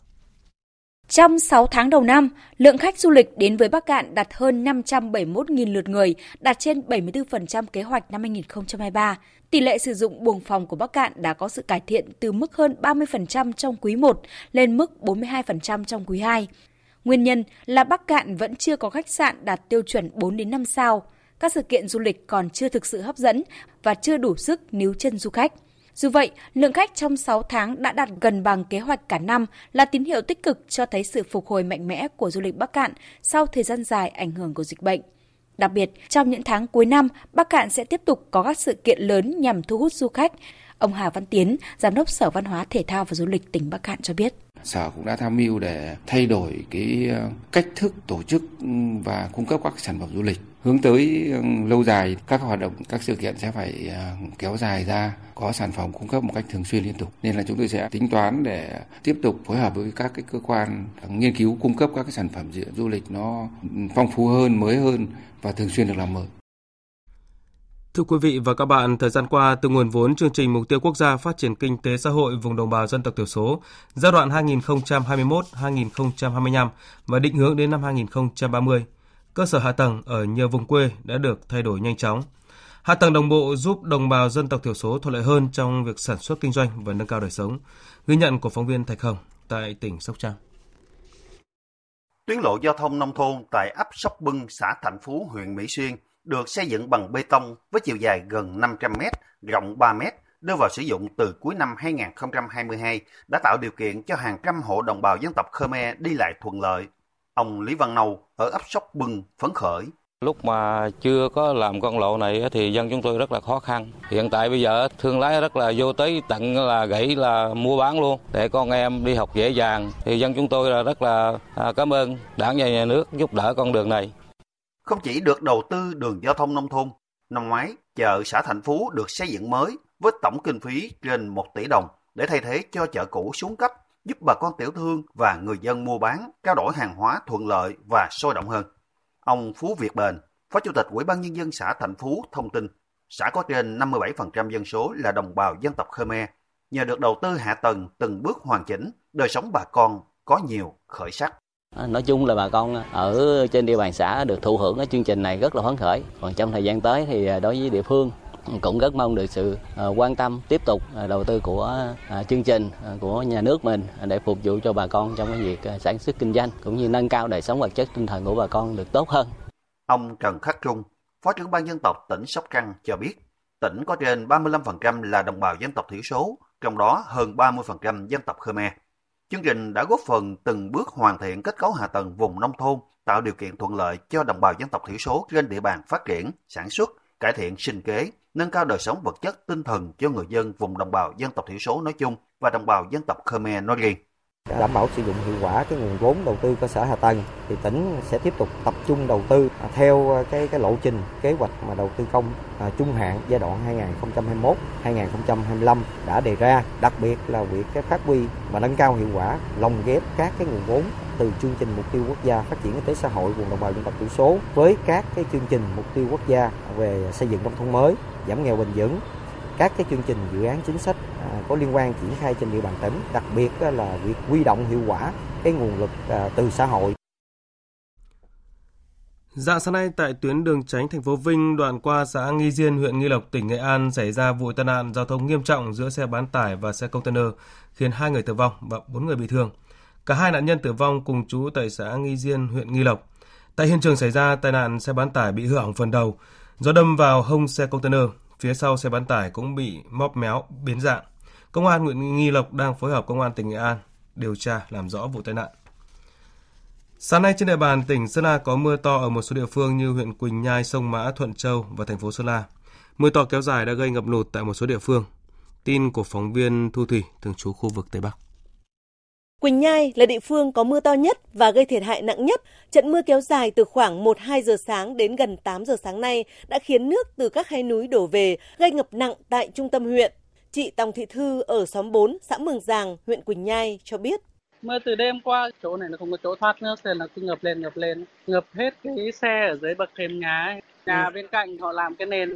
Trong 6 tháng đầu năm, lượng khách du lịch đến với Bắc Cạn đạt hơn 571.000 lượt người, đạt trên 74% kế hoạch năm 2023. Tỷ lệ sử dụng buồng phòng của Bắc Cạn đã có sự cải thiện từ mức hơn 30% trong quý 1 lên mức 42% trong quý 2. Nguyên nhân là Bắc Cạn vẫn chưa có khách sạn đạt tiêu chuẩn 4 đến 5 sao. Các sự kiện du lịch còn chưa thực sự hấp dẫn và chưa đủ sức níu chân du khách. Dù vậy, lượng khách trong 6 tháng đã đạt gần bằng kế hoạch cả năm là tín hiệu tích cực cho thấy sự phục hồi mạnh mẽ của du lịch Bắc Cạn sau thời gian dài ảnh hưởng của dịch bệnh. Đặc biệt, trong những tháng cuối năm, Bắc Cạn sẽ tiếp tục có các sự kiện lớn nhằm thu hút du khách. Ông Hà Văn Tiến, Giám đốc Sở Văn hóa Thể thao và Du lịch tỉnh Bắc Cạn cho biết. Sở cũng đã tham mưu để thay đổi cái ờ, cách thức tổ chức và cung cấp các sản phẩm du lịch hướng tới ừ, lâu dài các hoạt động các sự kiện sẽ phải ờ, kéo dài ra có sản phẩm cung cấp một cách thường xuyên liên tục. Nên là chúng tôi sẽ tính toán để tiếp tục phối hợp với các cái cơ quan nghiên cứu cung cấp các cái sản phẩm du lịch nó ừ, phong phú hơn mới hơn và thường xuyên được làm mới. Thưa quý vị và các bạn, thời gian qua, từ nguồn vốn chương trình Mục tiêu Quốc gia Phát triển Kinh tế Xã hội vùng đồng bào dân tộc thiểu số giai đoạn 2021-2025 và định hướng đến năm 2030, cơ sở hạ tầng ở nhiều vùng quê đã được thay đổi nhanh chóng. Hạ tầng đồng bộ giúp đồng bào dân tộc thiểu số thuận lợi hơn trong việc sản xuất kinh doanh và nâng cao đời sống. Ghi nhận của phóng viên Thạch Hồng tại tỉnh Sóc Trăng. Tuyến lộ giao thông nông thôn tại ấp Sóc Bưng, xã Thạnh Phú, huyện Mỹ Xuyên được xây dựng bằng bê tông với chiều dài gần 500 m, rộng 3 m, đưa vào sử dụng từ cuối năm 2022 đã tạo điều kiện cho hàng trăm hộ đồng bào dân tộc Khmer đi lại thuận lợi. Ông Lý Văn Nâu ở ấp Sóc Bưng phấn khởi. Lúc mà chưa có làm con lộ này thì dân chúng tôi rất là khó khăn. Hiện tại bây giờ thương lái rất là vô tới tận là gãy là mua bán luôn để con em đi học dễ dàng. Thì dân chúng tôi là rất là à, cảm ơn đảng và nhà nước giúp đỡ con đường này. Không chỉ được đầu tư đường giao thông nông thôn, năm ngoái chợ xã Thành Phú được xây dựng mới với tổng kinh phí trên 1 tỷ đồng để thay thế cho chợ cũ xuống cấp, giúp bà con tiểu thương và người dân mua bán, trao đổi hàng hóa thuận lợi và sôi động hơn. Ông Phú Việt Bền, Phó Chủ tịch Ủy ban Nhân dân xã Thành Phú thông tin, xã có trên 57% dân số là đồng bào dân tộc Khmer. Nhờ được đầu tư hạ tầng từng bước hoàn chỉnh, đời sống bà con có nhiều khởi sắc. À, nói chung là bà con ở trên địa bàn xã được thụ hưởng cái chương trình này rất là phấn khởi. Còn trong thời gian tới thì à, đối với địa phương cũng rất mong được sự ờ, quan tâm tiếp tục ờ, đầu tư của ờ, chương trình của nhà nước mình để phục vụ cho bà con trong cái việc sản xuất kinh doanh cũng như nâng cao đời sống vật chất tinh thần của bà con được tốt hơn. Ông Trần Khắc Trung, Phó trưởng ban dân tộc tỉnh Sóc Trăng cho biết, tỉnh có trên 35% là đồng bào dân tộc thiểu số, trong đó hơn 30% dân tộc Khmer. Chương trình đã góp phần từng bước hoàn thiện kết cấu hạ tầng vùng nông thôn, tạo điều kiện thuận lợi cho đồng bào dân tộc thiểu số trên địa bàn phát triển, sản xuất, cải thiện sinh kế, nâng cao đời sống vật chất tinh thần cho người dân vùng đồng bào dân tộc thiểu số nói chung và đồng bào dân tộc Khmer nói riêng. Đảm bảo sử dụng hiệu quả cái nguồn vốn đầu tư cơ sở hạ tầng thì tỉnh sẽ tiếp tục tập trung đầu tư à, theo à, cái cái lộ trình kế hoạch mà đầu tư công à, trung hạn giai đoạn 2021-2025 đã đề ra, đặc biệt là việc cái phát huy và nâng cao hiệu quả lồng ghép các cái nguồn vốn từ chương trình mục tiêu quốc gia phát triển kinh tế xã hội vùng đồng bào dân tộc thiểu số với các cái chương trình mục tiêu quốc gia về xây dựng nông thôn mới, giảm nghèo bền vững, các cái chương trình dự án chính sách à, có liên quan triển khai trên địa bàn tỉnh, đặc biệt là việc huy động hiệu quả cái nguồn lực à, từ xã hội. Dạng sáng nay tại tuyến đường tránh thành phố Vinh đoạn qua xã Nghi Diên, huyện Nghi Lộc, tỉnh Nghệ An xảy ra vụ tai nạn giao thông nghiêm trọng giữa xe bán tải và xe container khiến hai người tử vong và bốn người bị thương. Cả hai nạn nhân tử vong cùng chú tại xã Nghi Diên, huyện Nghi Lộc. Tại hiện trường xảy ra tai nạn xe bán tải bị hư hỏng phần đầu do đâm vào hông xe container, phía sau xe bán tải cũng bị móp méo biến dạng. Công an huyện Nghi Lộc đang phối hợp công an tỉnh Nghệ An điều tra làm rõ vụ tai nạn. Sáng nay trên địa bàn tỉnh Sơn La có mưa to ở một số địa phương như huyện Quỳnh Nhai, Sông Mã, Thuận Châu và thành phố Sơn La. Mưa to kéo dài đã gây ngập lụt tại một số địa phương. Tin của phóng viên Thu Thủy, thường trú khu vực Tây Bắc. Quỳnh Nhai là địa phương có mưa to nhất và gây thiệt hại nặng nhất. Trận mưa kéo dài từ khoảng 1-2 giờ sáng đến gần 8 giờ sáng nay đã khiến nước từ các khe núi đổ về, gây ngập nặng tại trung tâm huyện. Chị Tòng Thị Thư ở xóm 4, xã Mường Giàng, huyện Quỳnh Nhai cho biết. Mưa từ đêm qua, chỗ này nó không có chỗ thoát nước nên là cứ ngập lên ngập lên, ngập hết cái xe ở dưới bậc thềm nhà ấy. Nhà ừ. bên cạnh họ làm cái nền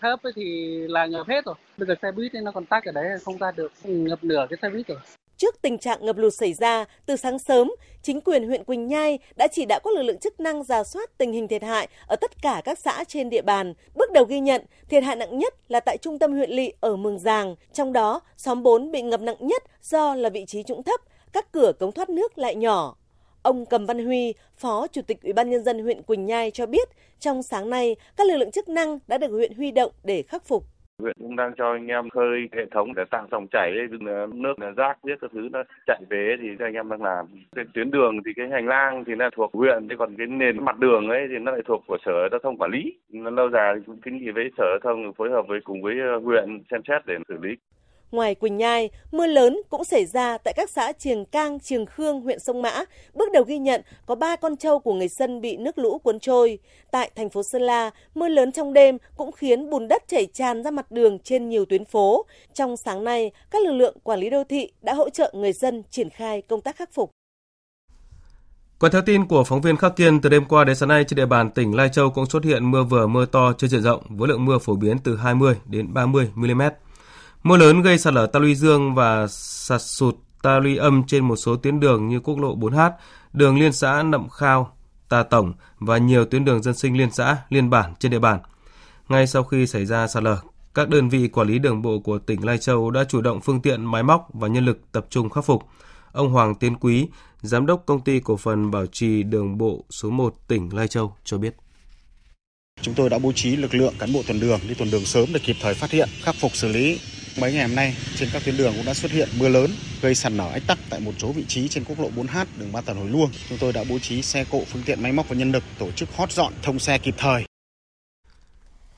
thấp ấy thì là ngập hết rồi. Bây giờ xe buýt nó còn tắc ở đấy không ra được, ngập nửa cái xe buýt rồi. Trước tình trạng ngập lụt xảy ra, từ sáng sớm, chính quyền huyện Quỳnh Nhai đã chỉ đạo các lực lượng chức năng ra soát tình hình thiệt hại ở tất cả các xã trên địa bàn. Bước đầu ghi nhận, thiệt hại nặng nhất là tại trung tâm huyện lỵ ở Mường Giàng, trong đó xóm 4 bị ngập nặng nhất do là vị trí trũng thấp, các cửa cống thoát nước lại nhỏ. Ông Cầm Văn Huy, Phó Chủ tịch Ủy ban nhân dân huyện Quỳnh Nhai cho biết, trong sáng nay, các lực lượng chức năng đã được huyện huy động để khắc phục. Huyện cũng đang cho anh em khơi hệ thống để tạo dòng chảy ờ, nước ờ, rác biết các thứ nó chạy về thì anh em đang làm. Cái tuyến đường thì cái hành lang thì là thuộc huyện, chứ còn cái nền mặt đường ấy thì nó lại thuộc của sở giao thông quản lý. Nó lâu dài thì cũng kiến nghị với sở giao thông phối hợp với cùng với ờ, huyện xem xét để xử lý. Ngoài Quỳnh Nhai, mưa lớn cũng xảy ra tại các xã Triềng Cang, Triềng Khương, huyện Sông Mã. Bước đầu ghi nhận có 3 con trâu của người dân bị nước lũ cuốn trôi. Tại thành phố Sơn La, mưa lớn trong đêm cũng khiến bùn đất chảy tràn ra mặt đường trên nhiều tuyến phố. Trong sáng nay, các lực lượng quản lý đô thị đã hỗ trợ người dân triển khai công tác khắc phục. Còn theo tin của phóng viên Khắc Kiên, từ đêm qua đến sáng nay trên địa bàn tỉnh Lai Châu cũng xuất hiện mưa vừa mưa to trên diện rộng với lượng mưa phổ biến từ 20 đến 30 mm. Mưa lớn gây sạt lở ta luy dương và sạt sụt ta luy âm trên một số tuyến đường như quốc lộ 4H, đường liên xã Nậm Khao, Tà Tổng và nhiều tuyến đường dân sinh liên xã, liên bản trên địa bàn. Ngay sau khi xảy ra sạt lở, các đơn vị quản lý đường bộ của tỉnh Lai Châu đã chủ động phương tiện máy móc và nhân lực tập trung khắc phục. Ông Hoàng Tiến Quý, Giám đốc Công ty Cổ phần Bảo trì Đường bộ số 1 tỉnh Lai Châu cho biết. Chúng tôi đã bố trí lực lượng cán bộ tuần đường đi tuần đường sớm để kịp thời phát hiện, khắc phục xử lý Mấy ngày hôm nay trên các tuyến đường cũng đã xuất hiện mưa lớn gây sạt lở ách tắc tại một số vị trí trên quốc lộ 4H đường Ba Tần Hồi Luông. Chúng tôi đã bố trí xe cộ, phương tiện máy móc và nhân lực tổ chức hót dọn thông xe kịp thời.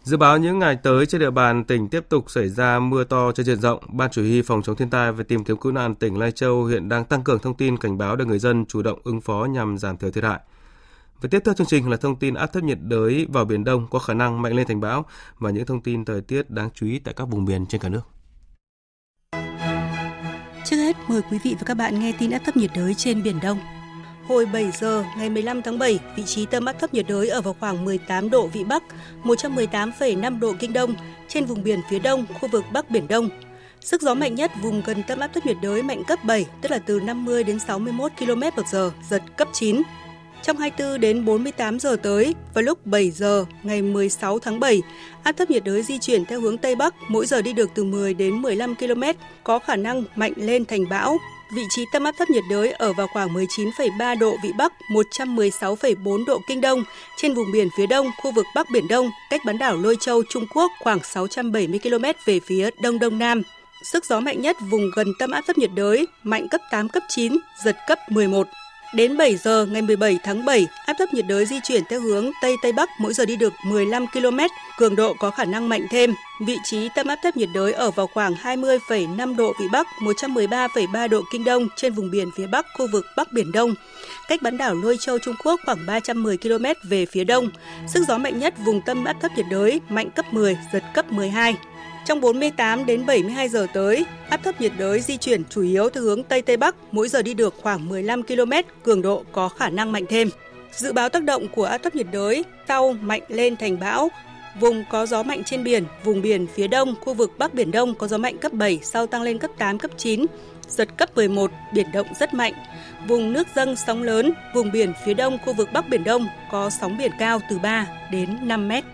Dự báo những ngày tới trên địa bàn tỉnh tiếp tục xảy ra mưa to trên diện rộng. Ban chủ huy phòng chống thiên tai và tìm kiếm cứu nạn tỉnh Lai Châu hiện đang tăng cường thông tin cảnh báo để người dân chủ động ứng phó nhằm giảm thiểu thiệt hại. Và tiếp theo chương trình là thông tin áp thấp nhiệt đới vào Biển Đông có khả năng mạnh lên thành bão và những thông tin thời tiết đáng chú ý tại các vùng miền trên cả nước. Mời quý vị và các bạn nghe tin áp thấp nhiệt đới trên Biển Đông. Hồi 7 giờ ngày 15 tháng 7, vị trí tâm áp thấp nhiệt đới ở vào khoảng 18 độ Vĩ Bắc, 118,5 độ Kinh Đông, trên vùng biển phía đông, khu vực Bắc Biển Đông. Sức gió mạnh nhất vùng gần tâm áp thấp nhiệt đới mạnh cấp 7, tức là từ 50 đến 61 km/h, giật cấp 9. Trong 24 đến 48 giờ tới, vào lúc 7 giờ ngày 16 tháng 7, áp thấp nhiệt đới di chuyển theo hướng Tây Bắc, mỗi giờ đi được từ 10 đến 15 km, có khả năng mạnh lên thành bão. Vị trí tâm áp thấp nhiệt đới ở vào khoảng 19,3 độ Vĩ Bắc, 116,4 độ Kinh Đông, trên vùng biển phía đông, khu vực Bắc Biển Đông, cách bán đảo Lôi Châu, Trung Quốc khoảng 670 km về phía đông đông nam. Sức gió mạnh nhất vùng gần tâm áp thấp nhiệt đới, mạnh cấp 8, cấp 9, giật cấp 11. Đến 7 giờ ngày 17 tháng 7, áp thấp nhiệt đới di chuyển theo hướng Tây Tây Bắc mỗi giờ đi được 15 km, cường độ có khả năng mạnh thêm. Vị trí tâm áp thấp nhiệt đới ở vào khoảng 20,5 độ Vĩ Bắc, 113,3 độ Kinh Đông trên vùng biển phía Bắc khu vực Bắc Biển Đông. Cách bán đảo Lôi Châu Trung Quốc khoảng 310 km về phía đông. Sức gió mạnh nhất vùng tâm áp thấp nhiệt đới mạnh cấp 10, giật cấp 12. Trong 48 đến 72 giờ tới, áp thấp nhiệt đới di chuyển chủ yếu theo hướng Tây Tây Bắc, mỗi giờ đi được khoảng 15 km, cường độ có khả năng mạnh thêm. Dự báo tác động của áp thấp nhiệt đới, sau mạnh lên thành bão, Vùng có gió mạnh trên biển, vùng biển phía đông, khu vực Bắc Biển Đông có gió mạnh cấp 7, sau tăng lên cấp 8, cấp 9, giật cấp 11, biển động rất mạnh. Vùng nước dâng sóng lớn, vùng biển phía đông, khu vực Bắc Biển Đông có sóng biển cao từ 3 đến 5 mét.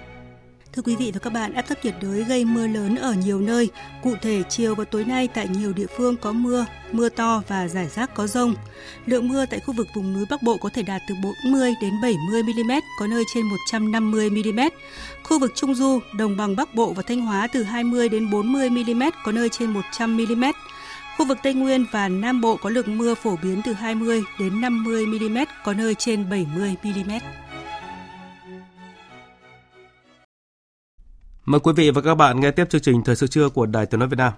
Thưa quý vị và các bạn, áp thấp nhiệt đới gây mưa lớn ở nhiều nơi. Cụ thể, chiều và tối nay tại nhiều địa phương có mưa, mưa to và rải rác có rông. Lượng mưa tại khu vực vùng núi Bắc Bộ có thể đạt từ 40 đến 70 mm, có nơi trên 150 mm. Khu vực Trung Du, Đồng bằng Bắc Bộ và Thanh Hóa từ 20 đến 40 mm, có nơi trên 100 mm. Khu vực Tây Nguyên và Nam Bộ có lượng mưa phổ biến từ 20 đến 50 mm, có nơi trên 70 mm. Mời quý vị và các bạn nghe tiếp chương trình Thời sự trưa của Đài Tiếng Nói Việt Nam.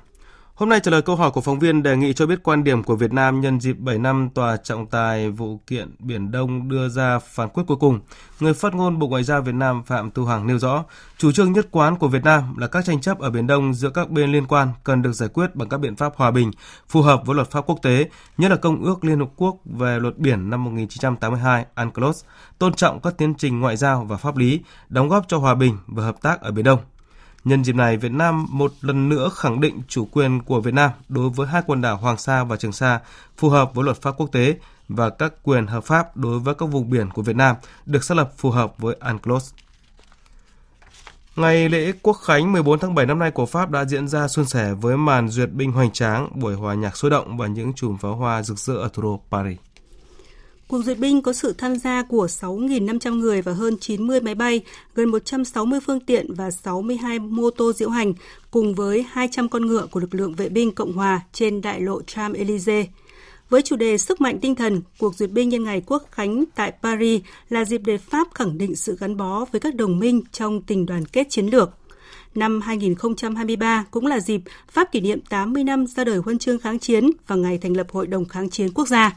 Hôm nay trả lời câu hỏi của phóng viên đề nghị cho biết quan điểm của Việt Nam nhân dịp 7 năm tòa trọng tài vụ kiện Biển Đông đưa ra phán quyết cuối cùng. Người phát ngôn Bộ Ngoại giao Việt Nam Phạm Tu Hằng nêu rõ, chủ trương nhất quán của Việt Nam là các tranh chấp ở Biển Đông giữa các bên liên quan cần được giải quyết bằng các biện pháp hòa bình, phù hợp với luật pháp quốc tế, nhất là Công ước Liên Hợp Quốc về luật biển năm 1982 UNCLOS, tôn trọng các tiến trình ngoại giao và pháp lý, đóng góp cho hòa bình và hợp tác ở Biển Đông. Nhân dịp này, Việt Nam một lần nữa khẳng định chủ quyền của Việt Nam đối với hai quần đảo Hoàng Sa và Trường Sa phù hợp với luật pháp quốc tế và các quyền hợp pháp đối với các vùng biển của Việt Nam được xác lập phù hợp với UNCLOS. Ngày lễ Quốc khánh 14 tháng 7 năm nay của Pháp đã diễn ra suôn sẻ với màn duyệt binh hoành tráng, buổi hòa nhạc sôi động và những chùm pháo hoa rực rỡ ở thủ đô Paris. Cuộc duyệt binh có sự tham gia của 6.500 người và hơn 90 máy bay, gần 160 phương tiện và 62 mô tô diễu hành, cùng với 200 con ngựa của lực lượng vệ binh Cộng hòa trên đại lộ Champs-Élysées. Với chủ đề Sức mạnh tinh thần, cuộc duyệt binh nhân ngày Quốc khánh tại Paris là dịp để Pháp khẳng định sự gắn bó với các đồng minh trong tình đoàn kết chiến lược. Năm 2023 cũng là dịp Pháp kỷ niệm 80 năm ra đời huân chương kháng chiến và ngày thành lập Hội đồng kháng chiến quốc gia.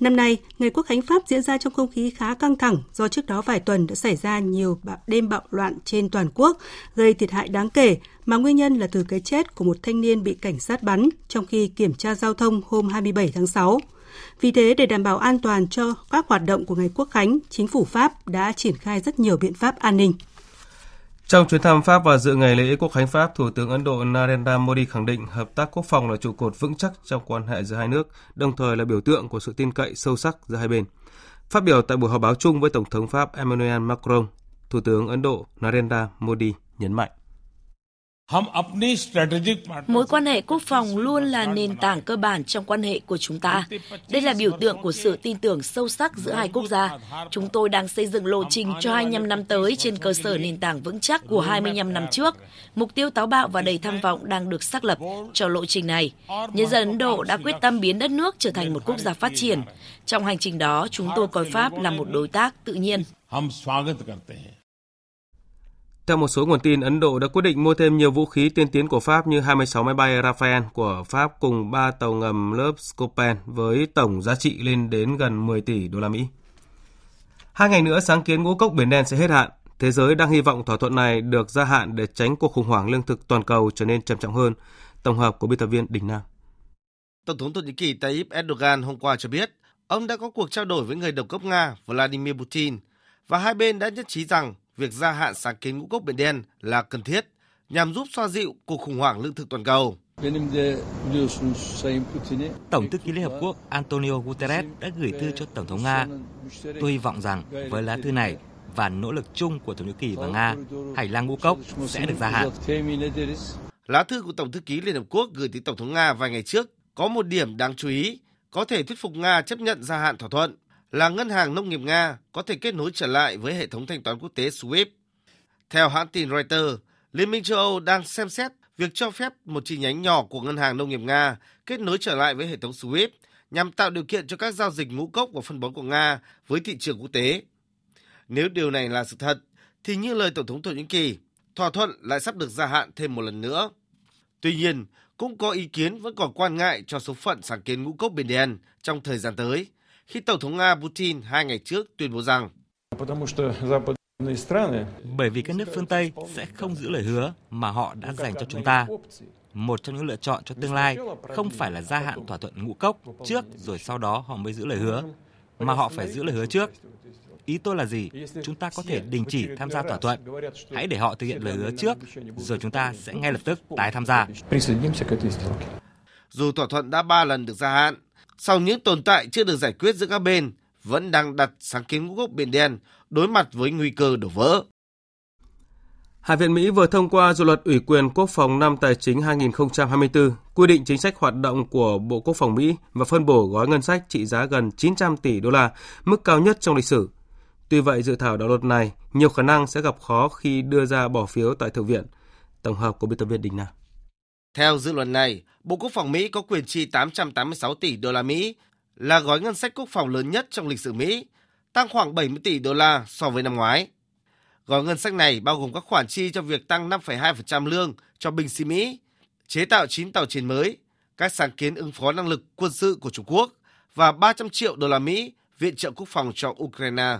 Năm nay, ngày Quốc khánh Pháp diễn ra trong không khí khá căng thẳng do trước đó vài tuần đã xảy ra nhiều đêm bạo loạn trên toàn quốc, gây thiệt hại đáng kể, mà nguyên nhân là từ cái chết của một thanh niên bị cảnh sát bắn trong khi kiểm tra giao thông hôm 27 tháng 6. Vì thế, để đảm bảo an toàn cho các hoạt động của ngày Quốc khánh, chính phủ Pháp đã triển khai rất nhiều biện pháp an ninh. Trong chuyến thăm Pháp và dự ngày lễ Quốc khánh Pháp, Thủ tướng Ấn Độ Narendra Modi khẳng định hợp tác quốc phòng là trụ cột vững chắc trong quan hệ giữa hai nước, đồng thời là biểu tượng của sự tin cậy sâu sắc giữa hai bên. Phát biểu tại buổi họp báo chung với Tổng thống Pháp Emmanuel Macron, Thủ tướng Ấn Độ Narendra Modi nhấn mạnh. Mối quan hệ quốc phòng luôn là nền tảng cơ bản trong quan hệ của chúng ta. Đây là biểu tượng của sự tin tưởng sâu sắc giữa hai quốc gia. Chúng tôi đang xây dựng lộ trình cho 25 năm tới trên cơ sở nền tảng vững chắc của 25 năm trước. Mục tiêu táo bạo và đầy tham vọng đang được xác lập cho lộ trình này. Nhân dân Ấn Độ đã quyết tâm biến đất nước trở thành một quốc gia phát triển. Trong hành trình đó, chúng tôi coi Pháp là một đối tác tự nhiên. Theo một số nguồn tin, Ấn Độ đã quyết định mua thêm nhiều vũ khí tiên tiến của Pháp như 26 máy bay Rafale của Pháp cùng 3 tàu ngầm lớp Scopen với tổng giá trị lên đến gần 10 tỷ đô la Mỹ. Hai ngày nữa sáng kiến ngũ cốc biển đen sẽ hết hạn. Thế giới đang hy vọng thỏa thuận này được gia hạn để tránh cuộc khủng hoảng lương thực toàn cầu trở nên trầm trọng hơn. Tổng hợp của biên tập viên Đình Nam. Tổng thống Thổ Nhĩ Kỳ Tayyip Erdogan hôm qua cho biết, ông đã có cuộc trao đổi với người đồng cấp Nga Vladimir Putin và hai bên đã nhất trí rằng việc gia hạn sáng kiến ngũ cốc biển đen là cần thiết nhằm giúp xoa dịu cuộc khủng hoảng lương thực toàn cầu. Tổng thư ký Liên Hợp Quốc Antonio Guterres đã gửi thư cho Tổng thống Nga. Tôi hy vọng rằng với lá thư này và nỗ lực chung của Thổ Nhĩ Kỳ và Nga, hành lang ngũ cốc sẽ được gia hạn. Lá thư của Tổng thư ký Liên Hợp Quốc gửi tới Tổng thống Nga vài ngày trước có một điểm đáng chú ý, có thể thuyết phục Nga chấp nhận gia hạn thỏa thuận là ngân hàng nông nghiệp Nga có thể kết nối trở lại với hệ thống thanh toán quốc tế SWIFT. Theo hãng tin Reuters, Liên minh châu Âu đang xem xét việc cho phép một chi nhánh nhỏ của ngân hàng nông nghiệp Nga kết nối trở lại với hệ thống SWIFT nhằm tạo điều kiện cho các giao dịch ngũ cốc và phân bón của Nga với thị trường quốc tế. Nếu điều này là sự thật, thì như lời Tổng thống Thổ Nhĩ Kỳ, thỏa thuận lại sắp được gia hạn thêm một lần nữa. Tuy nhiên, cũng có ý kiến vẫn còn quan ngại cho số phận sáng kiến ngũ cốc biển đen trong thời gian tới, khi Tổng thống Nga Putin hai ngày trước tuyên bố rằng bởi vì các nước phương Tây sẽ không giữ lời hứa mà họ đã dành cho chúng ta. Một trong những lựa chọn cho tương lai không phải là gia hạn thỏa thuận ngũ cốc trước rồi sau đó họ mới giữ lời hứa, mà họ phải giữ lời hứa trước. Ý tôi là gì? Chúng ta có thể đình chỉ tham gia thỏa thuận. Hãy để họ thực hiện lời hứa trước, rồi chúng ta sẽ ngay lập tức tái tham gia. Dù thỏa thuận đã ba lần được gia hạn, sau những tồn tại chưa được giải quyết giữa các bên, vẫn đang đặt sáng kiến ngũ cốc biển đen đối mặt với nguy cơ đổ vỡ. Hạ viện Mỹ vừa thông qua dự luật ủy quyền quốc phòng năm tài chính 2024, quy định chính sách hoạt động của Bộ Quốc phòng Mỹ và phân bổ gói ngân sách trị giá gần 900 tỷ đô la, mức cao nhất trong lịch sử. Tuy vậy, dự thảo đạo luật này nhiều khả năng sẽ gặp khó khi đưa ra bỏ phiếu tại Thượng viện. Tổng hợp của biên tập viên Đình Nam. Theo dự luật này, Bộ Quốc phòng Mỹ có quyền chi 886 tỷ đô la Mỹ, là gói ngân sách quốc phòng lớn nhất trong lịch sử Mỹ, tăng khoảng 70 tỷ đô la so với năm ngoái. Gói ngân sách này bao gồm các khoản chi cho việc tăng 5,2% lương cho binh sĩ Mỹ, chế tạo 9 tàu chiến mới, các sáng kiến ứng phó năng lực quân sự của Trung Quốc và 300 triệu đô la Mỹ viện trợ quốc phòng cho Ukraine.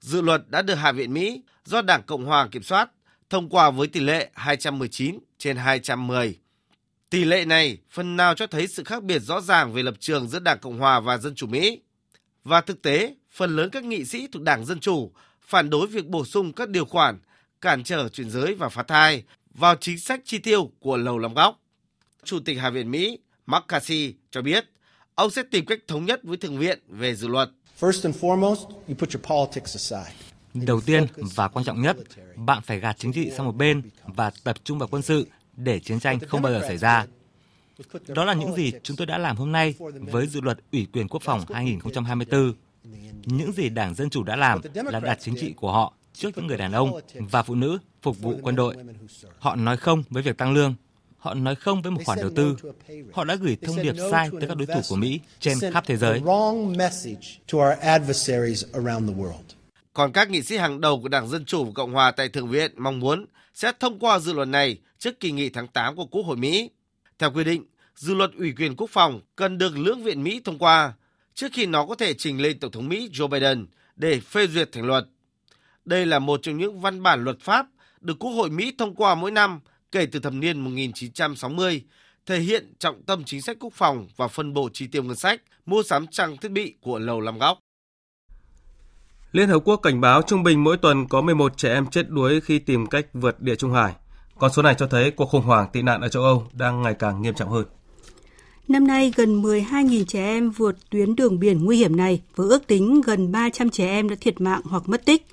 Dự luật đã được Hạ viện Mỹ do Đảng Cộng hòa kiểm soát thông qua với tỷ lệ 219 trên 210. Tỷ lệ này phần nào cho thấy sự khác biệt rõ ràng về lập trường giữa Đảng Cộng hòa và Dân chủ Mỹ. Và thực tế, phần lớn các nghị sĩ thuộc Đảng Dân chủ phản đối việc bổ sung các điều khoản cản trở chuyển giới và phá thai vào chính sách chi tiêu của Lầu Năm Góc. Chủ tịch Hạ viện Mỹ McCarthy cho biết ông sẽ tìm cách thống nhất với Thượng viện về dự luật. Đầu tiên và quan trọng nhất, bạn phải gạt chính trị sang một bên và tập trung vào quân sự để chiến tranh không bao giờ xảy ra. Đó là những gì chúng tôi đã làm hôm nay với dự luật ủy quyền quốc phòng 2024. Những gì Đảng Dân Chủ đã làm là đặt chính trị của họ trước những người đàn ông và phụ nữ phục vụ quân đội. Họ nói không với việc tăng lương. Họ nói không với một khoản đầu tư. Họ đã gửi thông điệp sai tới các đối thủ của Mỹ trên khắp thế giới. Còn các nghị sĩ hàng đầu của Đảng Dân Chủ và Cộng Hòa tại Thượng viện mong muốn sẽ thông qua dự luật này trước kỳ nghị tháng 8 của Quốc hội Mỹ. Theo quy định, dự luật ủy quyền quốc phòng cần được lưỡng viện Mỹ thông qua trước khi nó có thể trình lên Tổng thống Mỹ Joe Biden để phê duyệt thành luật. Đây là một trong những văn bản luật pháp được Quốc hội Mỹ thông qua mỗi năm kể từ thập niên 1960, thể hiện trọng tâm chính sách quốc phòng và phân bổ chi tiêu ngân sách, mua sắm trang thiết bị của Lầu Năm Góc. Liên Hợp Quốc cảnh báo trung bình mỗi tuần có 11 trẻ em chết đuối khi tìm cách vượt địa Trung Hải. Con số này cho thấy cuộc khủng hoảng tị nạn ở châu Âu đang ngày càng nghiêm trọng hơn. Năm nay, gần 12.000 trẻ em vượt tuyến đường biển nguy hiểm này, với ước tính gần 300 trẻ em đã thiệt mạng hoặc mất tích.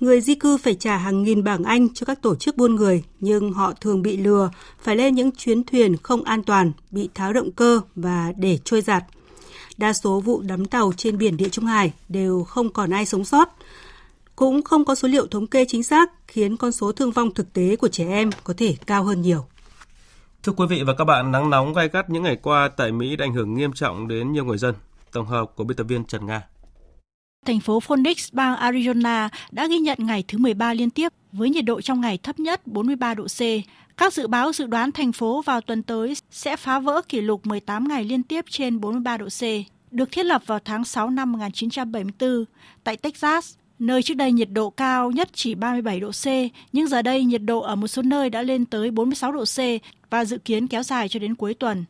Người di cư phải trả hàng nghìn bảng Anh cho các tổ chức buôn người, nhưng họ thường bị lừa, phải lên những chuyến thuyền không an toàn, bị tháo động cơ và để trôi giạt. Đa số vụ đắm tàu trên biển Địa Trung Hải đều không còn ai sống sót. Cũng không có số liệu thống kê chính xác, khiến con số thương vong thực tế của trẻ em có thể cao hơn nhiều. Thưa quý vị và các bạn, nắng nóng gai gắt những ngày qua tại Mỹ đã ảnh hưởng nghiêm trọng đến nhiều người dân. Tổng hợp của biên tập viên Trần Nga. Thành phố Phoenix, bang Arizona đã ghi nhận ngày thứ 13 liên tiếp với nhiệt độ trong ngày thấp nhất 43 độ C. Các dự báo dự đoán thành phố vào tuần tới sẽ phá vỡ kỷ lục 18 ngày liên tiếp trên 43 độ C, được thiết lập vào tháng 6 năm 1974 tại Texas, nơi trước đây nhiệt độ cao nhất chỉ 37 độ C, nhưng giờ đây nhiệt độ ở một số nơi đã lên tới 46 độ C và dự kiến kéo dài cho đến cuối tuần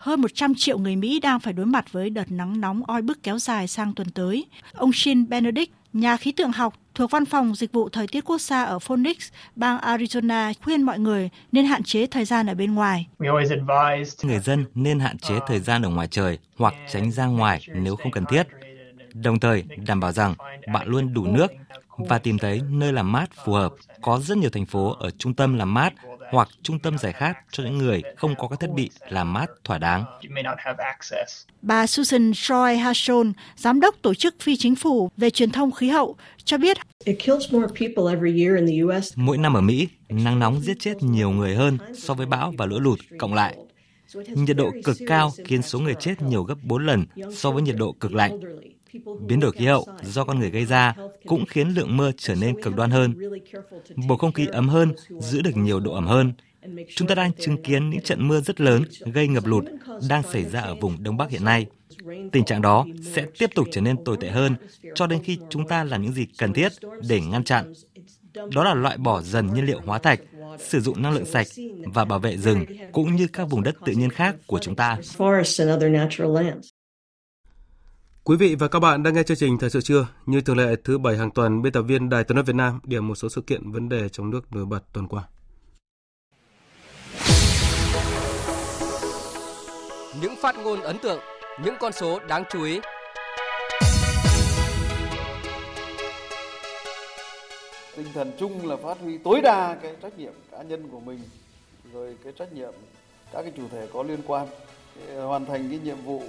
hơn 100 triệu người Mỹ đang phải đối mặt với đợt nắng nóng oi bức kéo dài sang tuần tới. Ông Shin Benedict, nhà khí tượng học thuộc Văn phòng Dịch vụ Thời tiết Quốc gia ở Phoenix, bang Arizona khuyên mọi người nên hạn chế thời gian ở bên ngoài. Người dân nên hạn chế thời gian ở ngoài trời hoặc tránh ra ngoài nếu không cần thiết. Đồng thời đảm bảo rằng bạn luôn đủ nước và tìm thấy nơi làm mát phù hợp. Có rất nhiều thành phố ở trung tâm làm mát hoặc trung tâm giải khát cho những người không có các thiết bị làm mát thỏa đáng. Bà Susan Troy Hashon, giám đốc tổ chức phi chính phủ về truyền thông khí hậu, cho biết mỗi năm ở Mỹ, nắng nóng giết chết nhiều người hơn so với bão và lũ lụt cộng lại. Nhiệt độ cực cao khiến số người chết nhiều gấp 4 lần so với nhiệt độ cực lạnh. Biến đổi khí hậu do con người gây ra cũng khiến lượng mưa trở nên cực đoan hơn. Bầu không khí ấm hơn, giữ được nhiều độ ẩm hơn. Chúng ta đang chứng kiến những trận mưa rất lớn gây ngập lụt đang xảy ra ở vùng Đông Bắc hiện nay. Tình trạng đó sẽ tiếp tục trở nên tồi tệ hơn cho đến khi chúng ta làm những gì cần thiết để ngăn chặn. Đó là loại bỏ dần nhiên liệu hóa thạch, sử dụng năng lượng sạch và bảo vệ rừng cũng như các vùng đất tự nhiên khác của chúng ta. Quý vị và các bạn đang nghe chương trình Thời sự trưa. Như thường lệ thứ bảy hàng tuần, biên tập viên Đài Tiếng nói Việt Nam điểm một số sự kiện vấn đề trong nước nổi bật tuần qua. Những phát ngôn ấn tượng, những con số đáng chú ý. Tinh thần chung là phát huy tối đa cái trách nhiệm cá nhân của mình, rồi cái trách nhiệm các cái chủ thể có liên quan để hoàn thành cái nhiệm vụ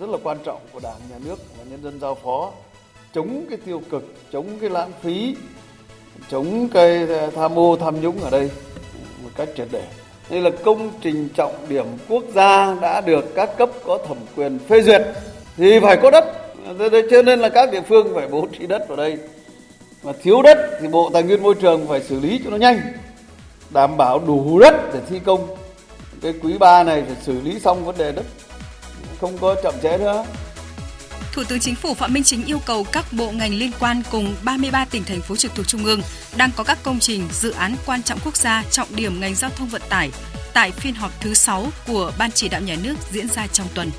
rất là quan trọng của Đảng, Nhà nước và nhân dân giao phó chống cái tiêu cực, chống cái lãng phí, chống cái tham ô tham nhũng ở đây một cách triệt để. Đây là công trình trọng điểm quốc gia đã được các cấp có thẩm quyền phê duyệt thì phải có đất. Cho nên là các địa phương phải bố trí đất vào đây. Mà thiếu đất thì Bộ Tài nguyên Môi trường phải xử lý cho nó nhanh. Đảm bảo đủ đất để thi công. Cái quý ba này phải xử lý xong vấn đề đất không có chậm trễ nữa. Thủ tướng Chính phủ Phạm Minh Chính yêu cầu các bộ ngành liên quan cùng 33 tỉnh thành phố trực thuộc trung ương đang có các công trình dự án quan trọng quốc gia trọng điểm ngành giao thông vận tải tại phiên họp thứ 6 của Ban chỉ đạo nhà nước diễn ra trong tuần.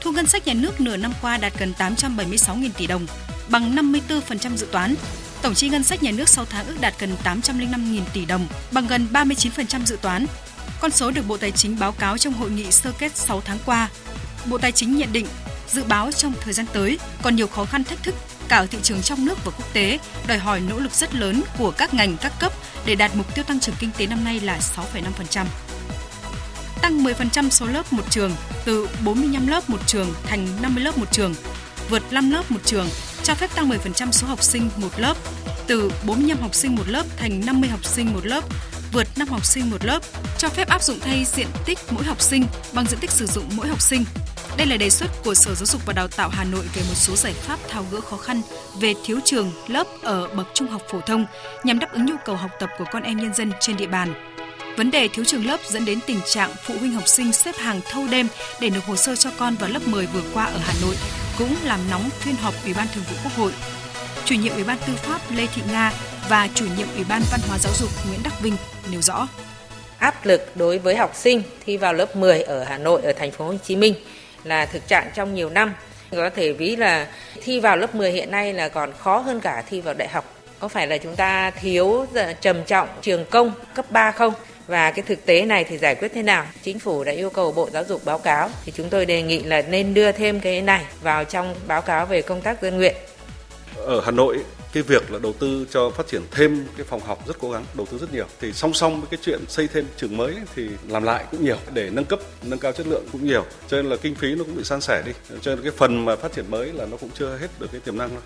Thu ngân sách nhà nước nửa năm qua đạt gần 876.000 tỷ đồng, bằng 54% dự toán. Tổng chi ngân sách nhà nước 6 tháng ước đạt gần 805.000 tỷ đồng, bằng gần 39% dự toán, con số được Bộ Tài chính báo cáo trong hội nghị sơ kết 6 tháng qua. Bộ Tài chính nhận định, dự báo trong thời gian tới còn nhiều khó khăn thách thức cả ở thị trường trong nước và quốc tế, đòi hỏi nỗ lực rất lớn của các ngành các cấp để đạt mục tiêu tăng trưởng kinh tế năm nay là 6,5%. Tăng 10% số lớp một trường, từ 45 lớp một trường thành 50 lớp một trường, vượt 5 lớp một trường, cho phép tăng 10% số học sinh một lớp, từ 45 học sinh một lớp thành 50 học sinh một lớp, vượt 5 học sinh một lớp, cho phép áp dụng thay diện tích mỗi học sinh bằng diện tích sử dụng mỗi học sinh. Đây là đề xuất của Sở Giáo dục và Đào tạo Hà Nội về một số giải pháp tháo gỡ khó khăn về thiếu trường, lớp ở bậc trung học phổ thông nhằm đáp ứng nhu cầu học tập của con em nhân dân trên địa bàn. Vấn đề thiếu trường lớp dẫn đến tình trạng phụ huynh học sinh xếp hàng thâu đêm để nộp hồ sơ cho con vào lớp 10 vừa qua ở Hà Nội cũng làm nóng phiên họp Ủy ban Thường vụ Quốc hội. Chủ nhiệm Ủy ban Tư pháp Lê Thị Nga và chủ nhiệm Ủy ban Văn hóa Giáo dục Nguyễn Đắc Vinh nêu rõ. Áp lực đối với học sinh thi vào lớp 10 ở Hà Nội, ở thành phố Hồ Chí Minh là thực trạng trong nhiều năm. Có thể ví là thi vào lớp 10 hiện nay là còn khó hơn cả thi vào đại học. Có phải là chúng ta thiếu trầm trọng trường công cấp 3 không? Và cái thực tế này thì giải quyết thế nào? Chính phủ đã yêu cầu Bộ Giáo dục báo cáo thì chúng tôi đề nghị là nên đưa thêm cái này vào trong báo cáo về công tác dân nguyện. Ở Hà Nội cái việc là đầu tư cho phát triển thêm cái phòng học rất cố gắng, đầu tư rất nhiều. Thì song song với cái chuyện xây thêm trường mới thì làm lại cũng nhiều để nâng cấp, nâng cao chất lượng cũng nhiều. Cho nên là kinh phí nó cũng bị san sẻ đi. Cho nên cái phần mà phát triển mới là nó cũng chưa hết được cái tiềm năng đâu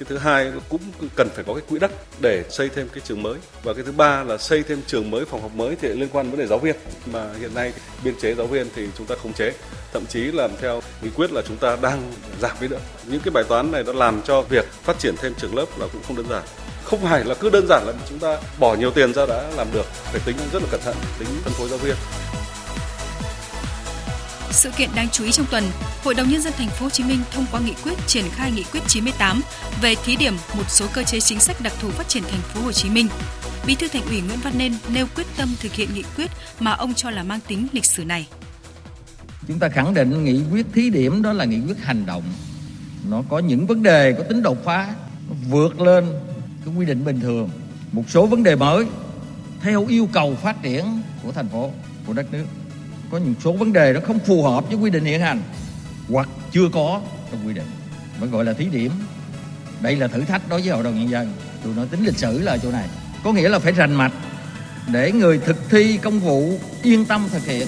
cái thứ hai cũng cần phải có cái quỹ đất để xây thêm cái trường mới. Và cái thứ ba là xây thêm trường mới, phòng học mới thì liên quan vấn đề giáo viên. Mà hiện nay biên chế giáo viên thì chúng ta không chế. Thậm chí làm theo nghị quyết là chúng ta đang giảm đi nữa. Những cái bài toán này nó làm cho việc phát triển thêm trường lớp là cũng không đơn giản. Không phải là cứ đơn giản là chúng ta bỏ nhiều tiền ra đã làm được. Phải tính rất là cẩn thận, tính phân phối giáo viên sự kiện đáng chú ý trong tuần, Hội đồng nhân dân thành phố Hồ Chí Minh thông qua nghị quyết triển khai nghị quyết 98 về thí điểm một số cơ chế chính sách đặc thù phát triển thành phố Hồ Chí Minh. Bí thư Thành ủy Nguyễn Văn Nên nêu quyết tâm thực hiện nghị quyết mà ông cho là mang tính lịch sử này. Chúng ta khẳng định nghị quyết thí điểm đó là nghị quyết hành động. Nó có những vấn đề có tính đột phá, vượt lên cái quy định bình thường. Một số vấn đề mới theo yêu cầu phát triển của thành phố, của đất nước có những số vấn đề nó không phù hợp với quy định hiện hành. Hoặc chưa có trong quy định. Vẫn gọi là thí điểm. Đây là thử thách đối với hội đồng nhân dân. Tôi nói tính lịch sử là chỗ này. Có nghĩa là phải rành mạch để người thực thi công vụ yên tâm thực hiện.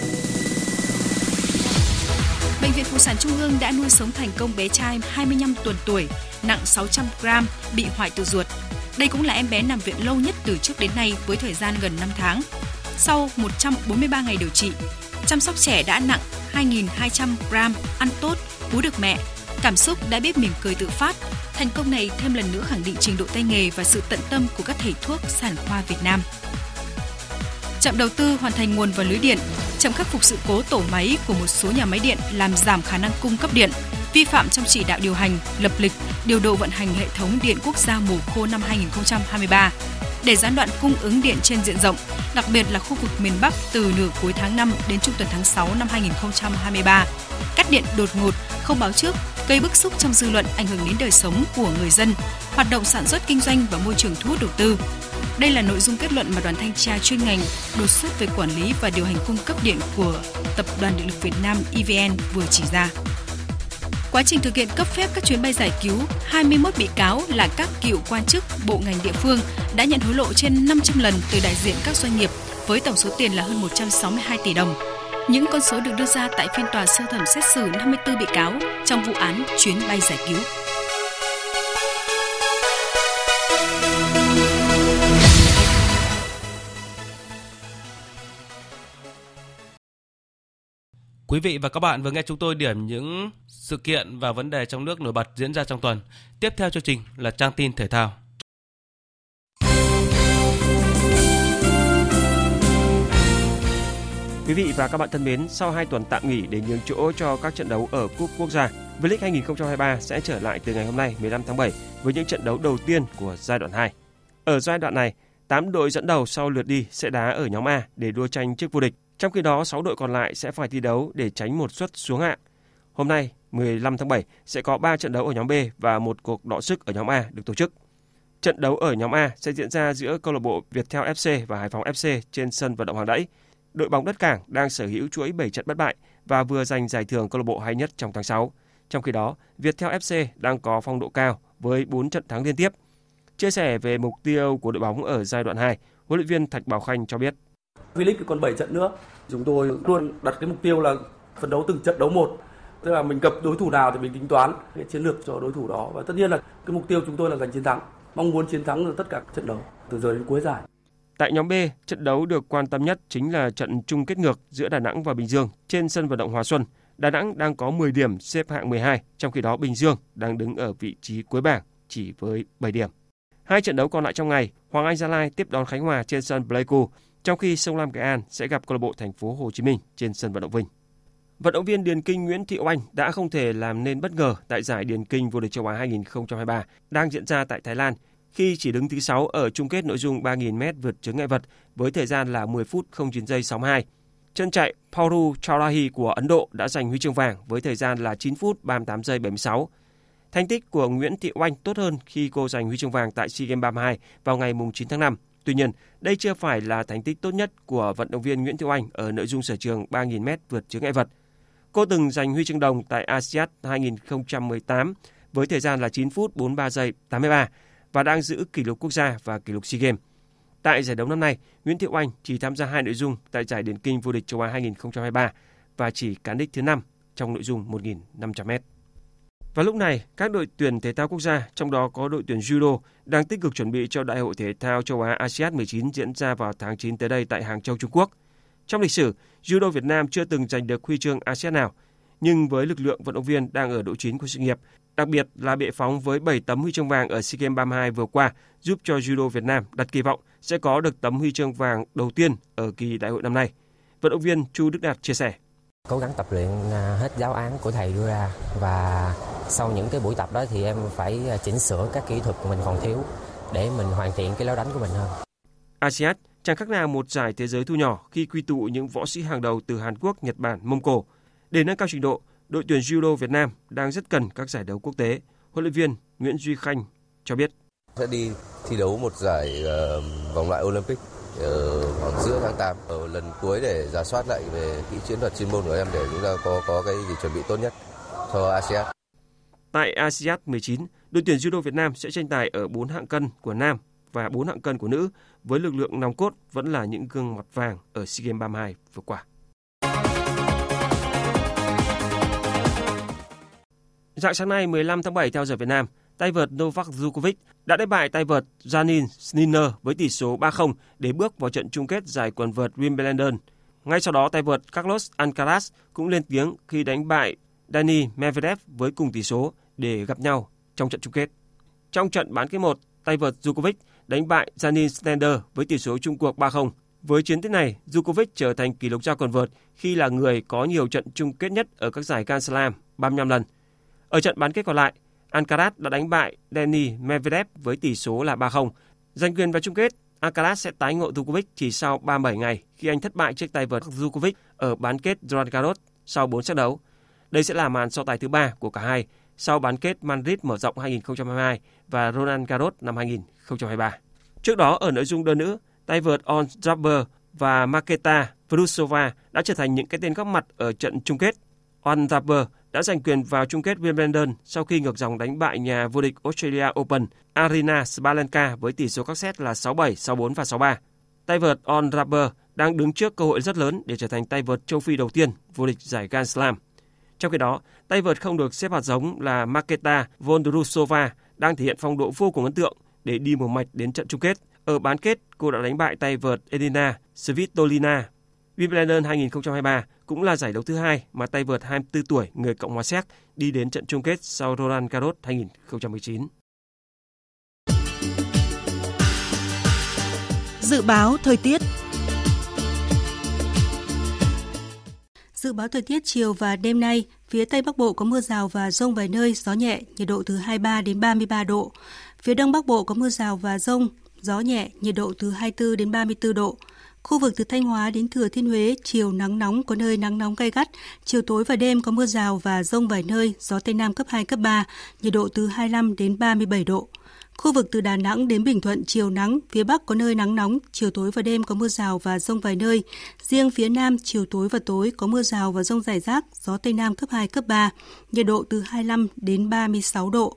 Bệnh viện Phụ sản Trung ương đã nuôi sống thành công bé trai 25 tuần tuổi, nặng 600 gram, bị hoại tử ruột. Đây cũng là em bé nằm viện lâu nhất từ trước đến nay với thời gian gần 5 tháng. Sau 143 ngày điều trị, chăm sóc trẻ đã nặng 2.200 gram, ăn tốt, bú được mẹ. Cảm xúc đã biết mỉm cười tự phát. Thành công này thêm lần nữa khẳng định trình độ tay nghề và sự tận tâm của các thầy thuốc sản khoa Việt Nam. Chậm đầu tư hoàn thành nguồn và lưới điện, chậm khắc phục sự cố tổ máy của một số nhà máy điện làm giảm khả năng cung cấp điện, vi phạm trong chỉ đạo điều hành, lập lịch, điều độ vận hành hệ thống điện quốc gia mùa khô năm 2023 để gián đoạn cung ứng điện trên diện rộng, đặc biệt là khu vực miền Bắc từ nửa cuối tháng 5 đến trung tuần tháng 6 năm 2023. Cắt điện đột ngột, không báo trước, gây bức xúc trong dư luận ảnh hưởng đến đời sống của người dân, hoạt động sản xuất kinh doanh và môi trường thu hút đầu tư. Đây là nội dung kết luận mà đoàn thanh tra chuyên ngành đột xuất về quản lý và điều hành cung cấp điện của Tập đoàn Điện lực Việt Nam EVN vừa chỉ ra. Quá trình thực hiện cấp phép các chuyến bay giải cứu, 21 bị cáo là các cựu quan chức bộ ngành địa phương đã nhận hối lộ trên 500 lần từ đại diện các doanh nghiệp với tổng số tiền là hơn 162 tỷ đồng. Những con số được đưa ra tại phiên tòa sơ thẩm xét xử 54 bị cáo trong vụ án chuyến bay giải cứu. Quý vị và các bạn vừa nghe chúng tôi điểm những sự kiện và vấn đề trong nước nổi bật diễn ra trong tuần. Tiếp theo chương trình là trang tin thể thao. Quý vị và các bạn thân mến, sau 2 tuần tạm nghỉ để nhường chỗ cho các trận đấu ở Cúp Quốc gia, V-League 2023 sẽ trở lại từ ngày hôm nay 15 tháng 7 với những trận đấu đầu tiên của giai đoạn 2. Ở giai đoạn này, 8 đội dẫn đầu sau lượt đi sẽ đá ở nhóm A để đua tranh chức vô địch. Trong khi đó, 6 đội còn lại sẽ phải thi đấu để tránh một suất xuống hạng. Hôm nay, 15 tháng 7 sẽ có 3 trận đấu ở nhóm B và một cuộc đọ sức ở nhóm A được tổ chức. Trận đấu ở nhóm A sẽ diễn ra giữa câu lạc bộ Viettel FC và Hải Phòng FC trên sân vận động Hàng Đẫy. Đội bóng đất cảng đang sở hữu chuỗi 7 trận bất bại và vừa giành giải thưởng câu lạc bộ hay nhất trong tháng 6. Trong khi đó, Viettel FC đang có phong độ cao với 4 trận thắng liên tiếp. Chia sẻ về mục tiêu của đội bóng ở giai đoạn 2, huấn luyện viên Thạch Bảo Khanh cho biết. V-League còn 7 trận nữa. Chúng tôi luôn đặt cái mục tiêu là phấn đấu từng trận đấu một. Tức là mình gặp đối thủ nào thì mình tính toán cái chiến lược cho đối thủ đó. Và tất nhiên là cái mục tiêu chúng tôi là giành chiến thắng. Mong muốn chiến thắng ở tất cả các trận đấu từ giờ đến cuối giải. Tại nhóm B, trận đấu được quan tâm nhất chính là trận chung kết ngược giữa Đà Nẵng và Bình Dương trên sân vận động Hòa Xuân. Đà Nẵng đang có 10 điểm xếp hạng 12, trong khi đó Bình Dương đang đứng ở vị trí cuối bảng chỉ với 7 điểm. Hai trận đấu còn lại trong ngày, Hoàng Anh Gia Lai tiếp đón Khánh Hòa trên sân Pleiku, trong khi Sông Lam Nghệ An sẽ gặp câu lạc bộ Thành phố Hồ Chí Minh trên sân vận động Vinh. Vận động viên điền kinh Nguyễn Thị Oanh đã không thể làm nên bất ngờ tại giải điền kinh vô địch châu Á 2023 đang diễn ra tại Thái Lan khi chỉ đứng thứ 6 ở chung kết nội dung 3.000m vượt chướng ngại vật với thời gian là 10 phút 09 giây 62. Chân chạy Pauru Chaurahi của Ấn Độ đã giành huy chương vàng với thời gian là 9 phút 38 giây 76. Thành tích của Nguyễn Thị Oanh tốt hơn khi cô giành huy chương vàng tại SEA Games 32 vào ngày 9 tháng 5. Tuy nhiên, đây chưa phải là thành tích tốt nhất của vận động viên Nguyễn Thị Oanh ở nội dung sở trường 3.000m vượt chướng ngại vật. Cô từng giành huy chương đồng tại ASEAN 2018 với thời gian là 9 phút 43 giây 83 và đang giữ kỷ lục quốc gia và kỷ lục SEA Games. Tại giải đấu năm nay, Nguyễn Thiệu Anh chỉ tham gia hai nội dung tại giải điền kinh vô địch châu Á 2023 và chỉ cán đích thứ 5 trong nội dung 1.500m. Và lúc này, các đội tuyển thể thao quốc gia, trong đó có đội tuyển judo, đang tích cực chuẩn bị cho Đại hội Thể thao châu Á ASEAN 19 diễn ra vào tháng 9 tới đây tại Hàng Châu, Trung Quốc. Trong lịch sử, judo Việt Nam chưa từng giành được huy chương ASEAN nào, nhưng với lực lượng vận động viên đang ở độ chín của sự nghiệp, đặc biệt là bệ phóng với 7 tấm huy chương vàng ở SEA Games 32 vừa qua giúp cho judo Việt Nam đặt kỳ vọng sẽ có được tấm huy chương vàng đầu tiên ở kỳ đại hội năm nay. Vận động viên Chu Đức Đạt chia sẻ. Cố gắng tập luyện à, hết giáo án của thầy đưa ra và sau những cái buổi tập đó thì em phải à, chỉnh sửa các kỹ thuật của mình còn thiếu để mình hoàn thiện cái lối đánh của mình hơn. ASEAN chẳng khác nào một giải thế giới thu nhỏ khi quy tụ những võ sĩ hàng đầu từ Hàn Quốc, Nhật Bản, Mông Cổ. Để nâng cao trình độ, đội tuyển judo Việt Nam đang rất cần các giải đấu quốc tế. Huấn luyện viên Nguyễn Duy Khanh cho biết. Sẽ đi thi đấu một giải uh, vòng loại Olympic ở khoảng giữa tháng 8 ở lần cuối để giả soát lại về kỹ chiến thuật chuyên môn của em để chúng ta có có cái gì chuẩn bị tốt nhất cho ASEAN. Tại ASEAN 19, đội tuyển judo Việt Nam sẽ tranh tài ở 4 hạng cân của nam và 4 hạng cân của nữ với lực lượng nòng cốt vẫn là những gương mặt vàng ở SEA Games 32 vừa qua. Dạng sáng nay 15 tháng 7 theo giờ Việt Nam, tay vợt Novak Djokovic đã đánh bại tay vợt Janin Sinner với tỷ số 3-0 để bước vào trận chung kết giải quần vợt Wimbledon. Ngay sau đó, tay vợt Carlos Alcaraz cũng lên tiếng khi đánh bại Dani Medvedev với cùng tỷ số để gặp nhau trong trận chung kết. Trong trận bán kết 1, tay vợt Djokovic đánh bại Janin Stender với tỷ số chung cuộc 3-0. Với chiến tích này, Djokovic trở thành kỷ lục gia quần vợt khi là người có nhiều trận chung kết nhất ở các giải Grand Slam 35 lần. Ở trận bán kết còn lại, Alcaraz đã đánh bại Dani Medvedev với tỷ số là 3-0. Giành quyền vào chung kết, Alcaraz sẽ tái ngộ Djokovic chỉ sau 37 ngày khi anh thất bại trước tay vợt Djokovic ở bán kết Roland Garros sau 4 trận đấu. Đây sẽ là màn so tài thứ ba của cả hai sau bán kết Madrid mở rộng 2022 và Roland Garros năm 2023. Trước đó ở nội dung đơn nữ, tay vợt On Jabber và Maketa Vrusova đã trở thành những cái tên góp mặt ở trận chung kết. On Jabber đã giành quyền vào chung kết Wimbledon sau khi ngược dòng đánh bại nhà vô địch Australia Open Arina Sabalenka với tỷ số các set là 6-7, 6-4 và 6-3. Tay vợt On Jabber đang đứng trước cơ hội rất lớn để trở thành tay vợt châu Phi đầu tiên vô địch giải Grand Slam. Trong khi đó, tay vợt không được xếp hạt giống là Maketa Vondrusova đang thể hiện phong độ vô cùng ấn tượng để đi một mạch đến trận chung kết. Ở bán kết, cô đã đánh bại tay vợt Elina Svitolina. Wimbledon 2023 cũng là giải đấu thứ hai mà tay vợt 24 tuổi người Cộng hòa Séc đi đến trận chung kết sau Roland Garros 2019. Dự báo thời tiết Dự báo thời tiết chiều và đêm nay, phía Tây Bắc Bộ có mưa rào và rông vài nơi, gió nhẹ, nhiệt độ từ 23 đến 33 độ. Phía Đông Bắc Bộ có mưa rào và rông, gió nhẹ, nhiệt độ từ 24 đến 34 độ. Khu vực từ Thanh Hóa đến Thừa Thiên Huế, chiều nắng nóng có nơi nắng nóng gay gắt, chiều tối và đêm có mưa rào và rông vài nơi, gió Tây Nam cấp 2, cấp 3, nhiệt độ từ 25 đến 37 độ. Khu vực từ Đà Nẵng đến Bình Thuận chiều nắng, phía Bắc có nơi nắng nóng, chiều tối và đêm có mưa rào và rông vài nơi. Riêng phía Nam chiều tối và tối có mưa rào và rông rải rác, gió Tây Nam cấp 2, cấp 3, nhiệt độ từ 25 đến 36 độ.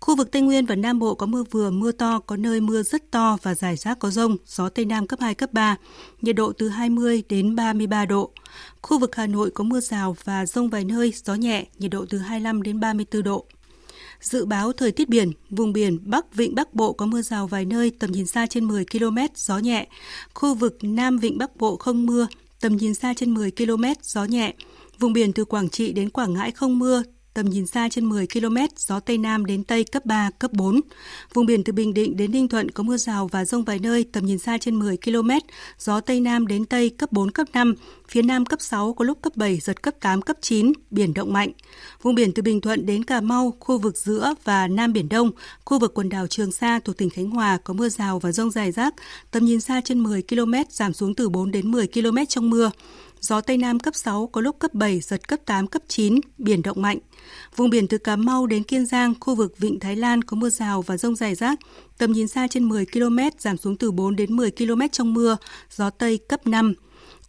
Khu vực Tây Nguyên và Nam Bộ có mưa vừa, mưa to, có nơi mưa rất to và rải rác có rông, gió Tây Nam cấp 2, cấp 3, nhiệt độ từ 20 đến 33 độ. Khu vực Hà Nội có mưa rào và rông vài nơi, gió nhẹ, nhiệt độ từ 25 đến 34 độ. Dự báo thời tiết biển, vùng biển Bắc Vịnh Bắc Bộ có mưa rào vài nơi, tầm nhìn xa trên 10 km, gió nhẹ. Khu vực Nam Vịnh Bắc Bộ không mưa, tầm nhìn xa trên 10 km, gió nhẹ. Vùng biển từ Quảng Trị đến Quảng Ngãi không mưa, tầm nhìn xa trên 10 km, gió Tây Nam đến Tây cấp 3, cấp 4. Vùng biển từ Bình Định đến Ninh Thuận có mưa rào và rông vài nơi, tầm nhìn xa trên 10 km, gió Tây Nam đến Tây cấp 4, cấp 5, phía Nam cấp 6, có lúc cấp 7, giật cấp 8, cấp 9, biển động mạnh. Vùng biển từ Bình Thuận đến Cà Mau, khu vực giữa và Nam Biển Đông, khu vực quần đảo Trường Sa thuộc tỉnh Khánh Hòa có mưa rào và rông dài rác, tầm nhìn xa trên 10 km, giảm xuống từ 4 đến 10 km trong mưa gió Tây Nam cấp 6, có lúc cấp 7, giật cấp 8, cấp 9, biển động mạnh. Vùng biển từ Cà Mau đến Kiên Giang, khu vực Vịnh Thái Lan có mưa rào và rông rải rác, tầm nhìn xa trên 10 km, giảm xuống từ 4 đến 10 km trong mưa, gió Tây cấp 5.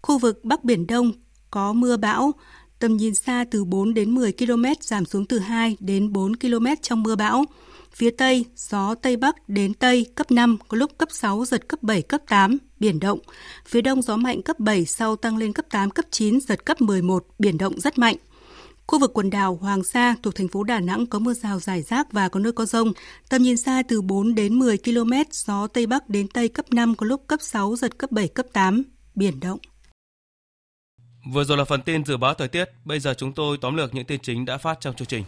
Khu vực Bắc Biển Đông có mưa bão, tầm nhìn xa từ 4 đến 10 km giảm xuống từ 2 đến 4 km trong mưa bão. Phía Tây, gió Tây Bắc đến Tây cấp 5, có lúc cấp 6, giật cấp 7, cấp 8, biển động. Phía Đông gió mạnh cấp 7, sau tăng lên cấp 8, cấp 9, giật cấp 11, biển động rất mạnh. Khu vực quần đảo Hoàng Sa thuộc thành phố Đà Nẵng có mưa rào rải rác và có nơi có rông. Tầm nhìn xa từ 4 đến 10 km, gió Tây Bắc đến Tây cấp 5, có lúc cấp 6, giật cấp 7, cấp 8, biển động. Vừa rồi là phần tin dự báo thời tiết, bây giờ chúng tôi tóm lược những tin chính đã phát trong chương trình.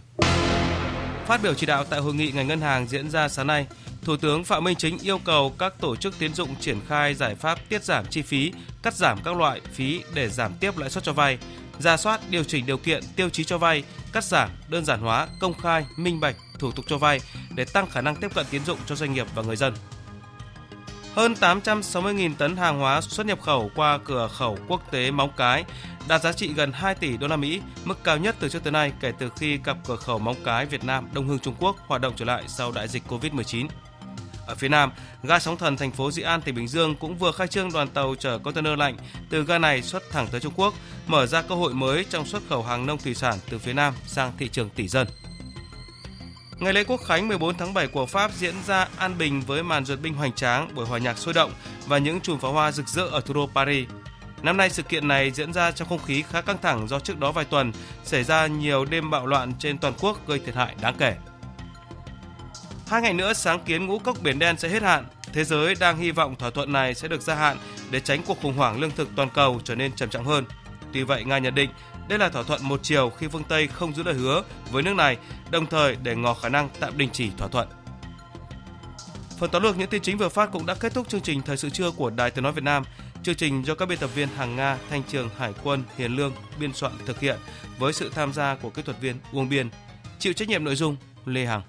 Phát biểu chỉ đạo tại hội nghị ngành ngân hàng diễn ra sáng nay, Thủ tướng Phạm Minh Chính yêu cầu các tổ chức tiến dụng triển khai giải pháp tiết giảm chi phí, cắt giảm các loại phí để giảm tiếp lãi suất cho vay, ra soát điều chỉnh điều kiện tiêu chí cho vay, cắt giảm, đơn giản hóa, công khai, minh bạch thủ tục cho vay để tăng khả năng tiếp cận tiến dụng cho doanh nghiệp và người dân. Hơn 860.000 tấn hàng hóa xuất nhập khẩu qua cửa khẩu quốc tế Móng Cái đạt giá trị gần 2 tỷ đô la Mỹ, mức cao nhất từ trước tới nay kể từ khi cặp cửa khẩu Móng Cái Việt Nam Đông Hưng Trung Quốc hoạt động trở lại sau đại dịch Covid-19. Ở phía Nam, ga sóng thần thành phố Dị An, tỉnh Bình Dương cũng vừa khai trương đoàn tàu chở container lạnh từ ga này xuất thẳng tới Trung Quốc, mở ra cơ hội mới trong xuất khẩu hàng nông thủy sản từ phía Nam sang thị trường tỷ dân. Ngày lễ Quốc khánh 14 tháng 7 của Pháp diễn ra an bình với màn duyệt binh hoành tráng, buổi hòa nhạc sôi động và những chùm pháo hoa rực rỡ ở thủ đô Paris. Năm nay sự kiện này diễn ra trong không khí khá căng thẳng do trước đó vài tuần xảy ra nhiều đêm bạo loạn trên toàn quốc gây thiệt hại đáng kể. Hai ngày nữa sáng kiến ngũ cốc biển đen sẽ hết hạn. Thế giới đang hy vọng thỏa thuận này sẽ được gia hạn để tránh cuộc khủng hoảng lương thực toàn cầu trở nên trầm trọng hơn. Tuy vậy, Nga nhận định đây là thỏa thuận một chiều khi phương Tây không giữ lời hứa với nước này, đồng thời để ngỏ khả năng tạm đình chỉ thỏa thuận. Phần tóm lược những tin chính vừa phát cũng đã kết thúc chương trình Thời sự trưa của Đài Tiếng Nói Việt Nam. Chương trình do các biên tập viên Hàng Nga, Thanh Trường, Hải quân, Hiền Lương biên soạn thực hiện với sự tham gia của kỹ thuật viên Uông Biên. Chịu trách nhiệm nội dung Lê Hằng.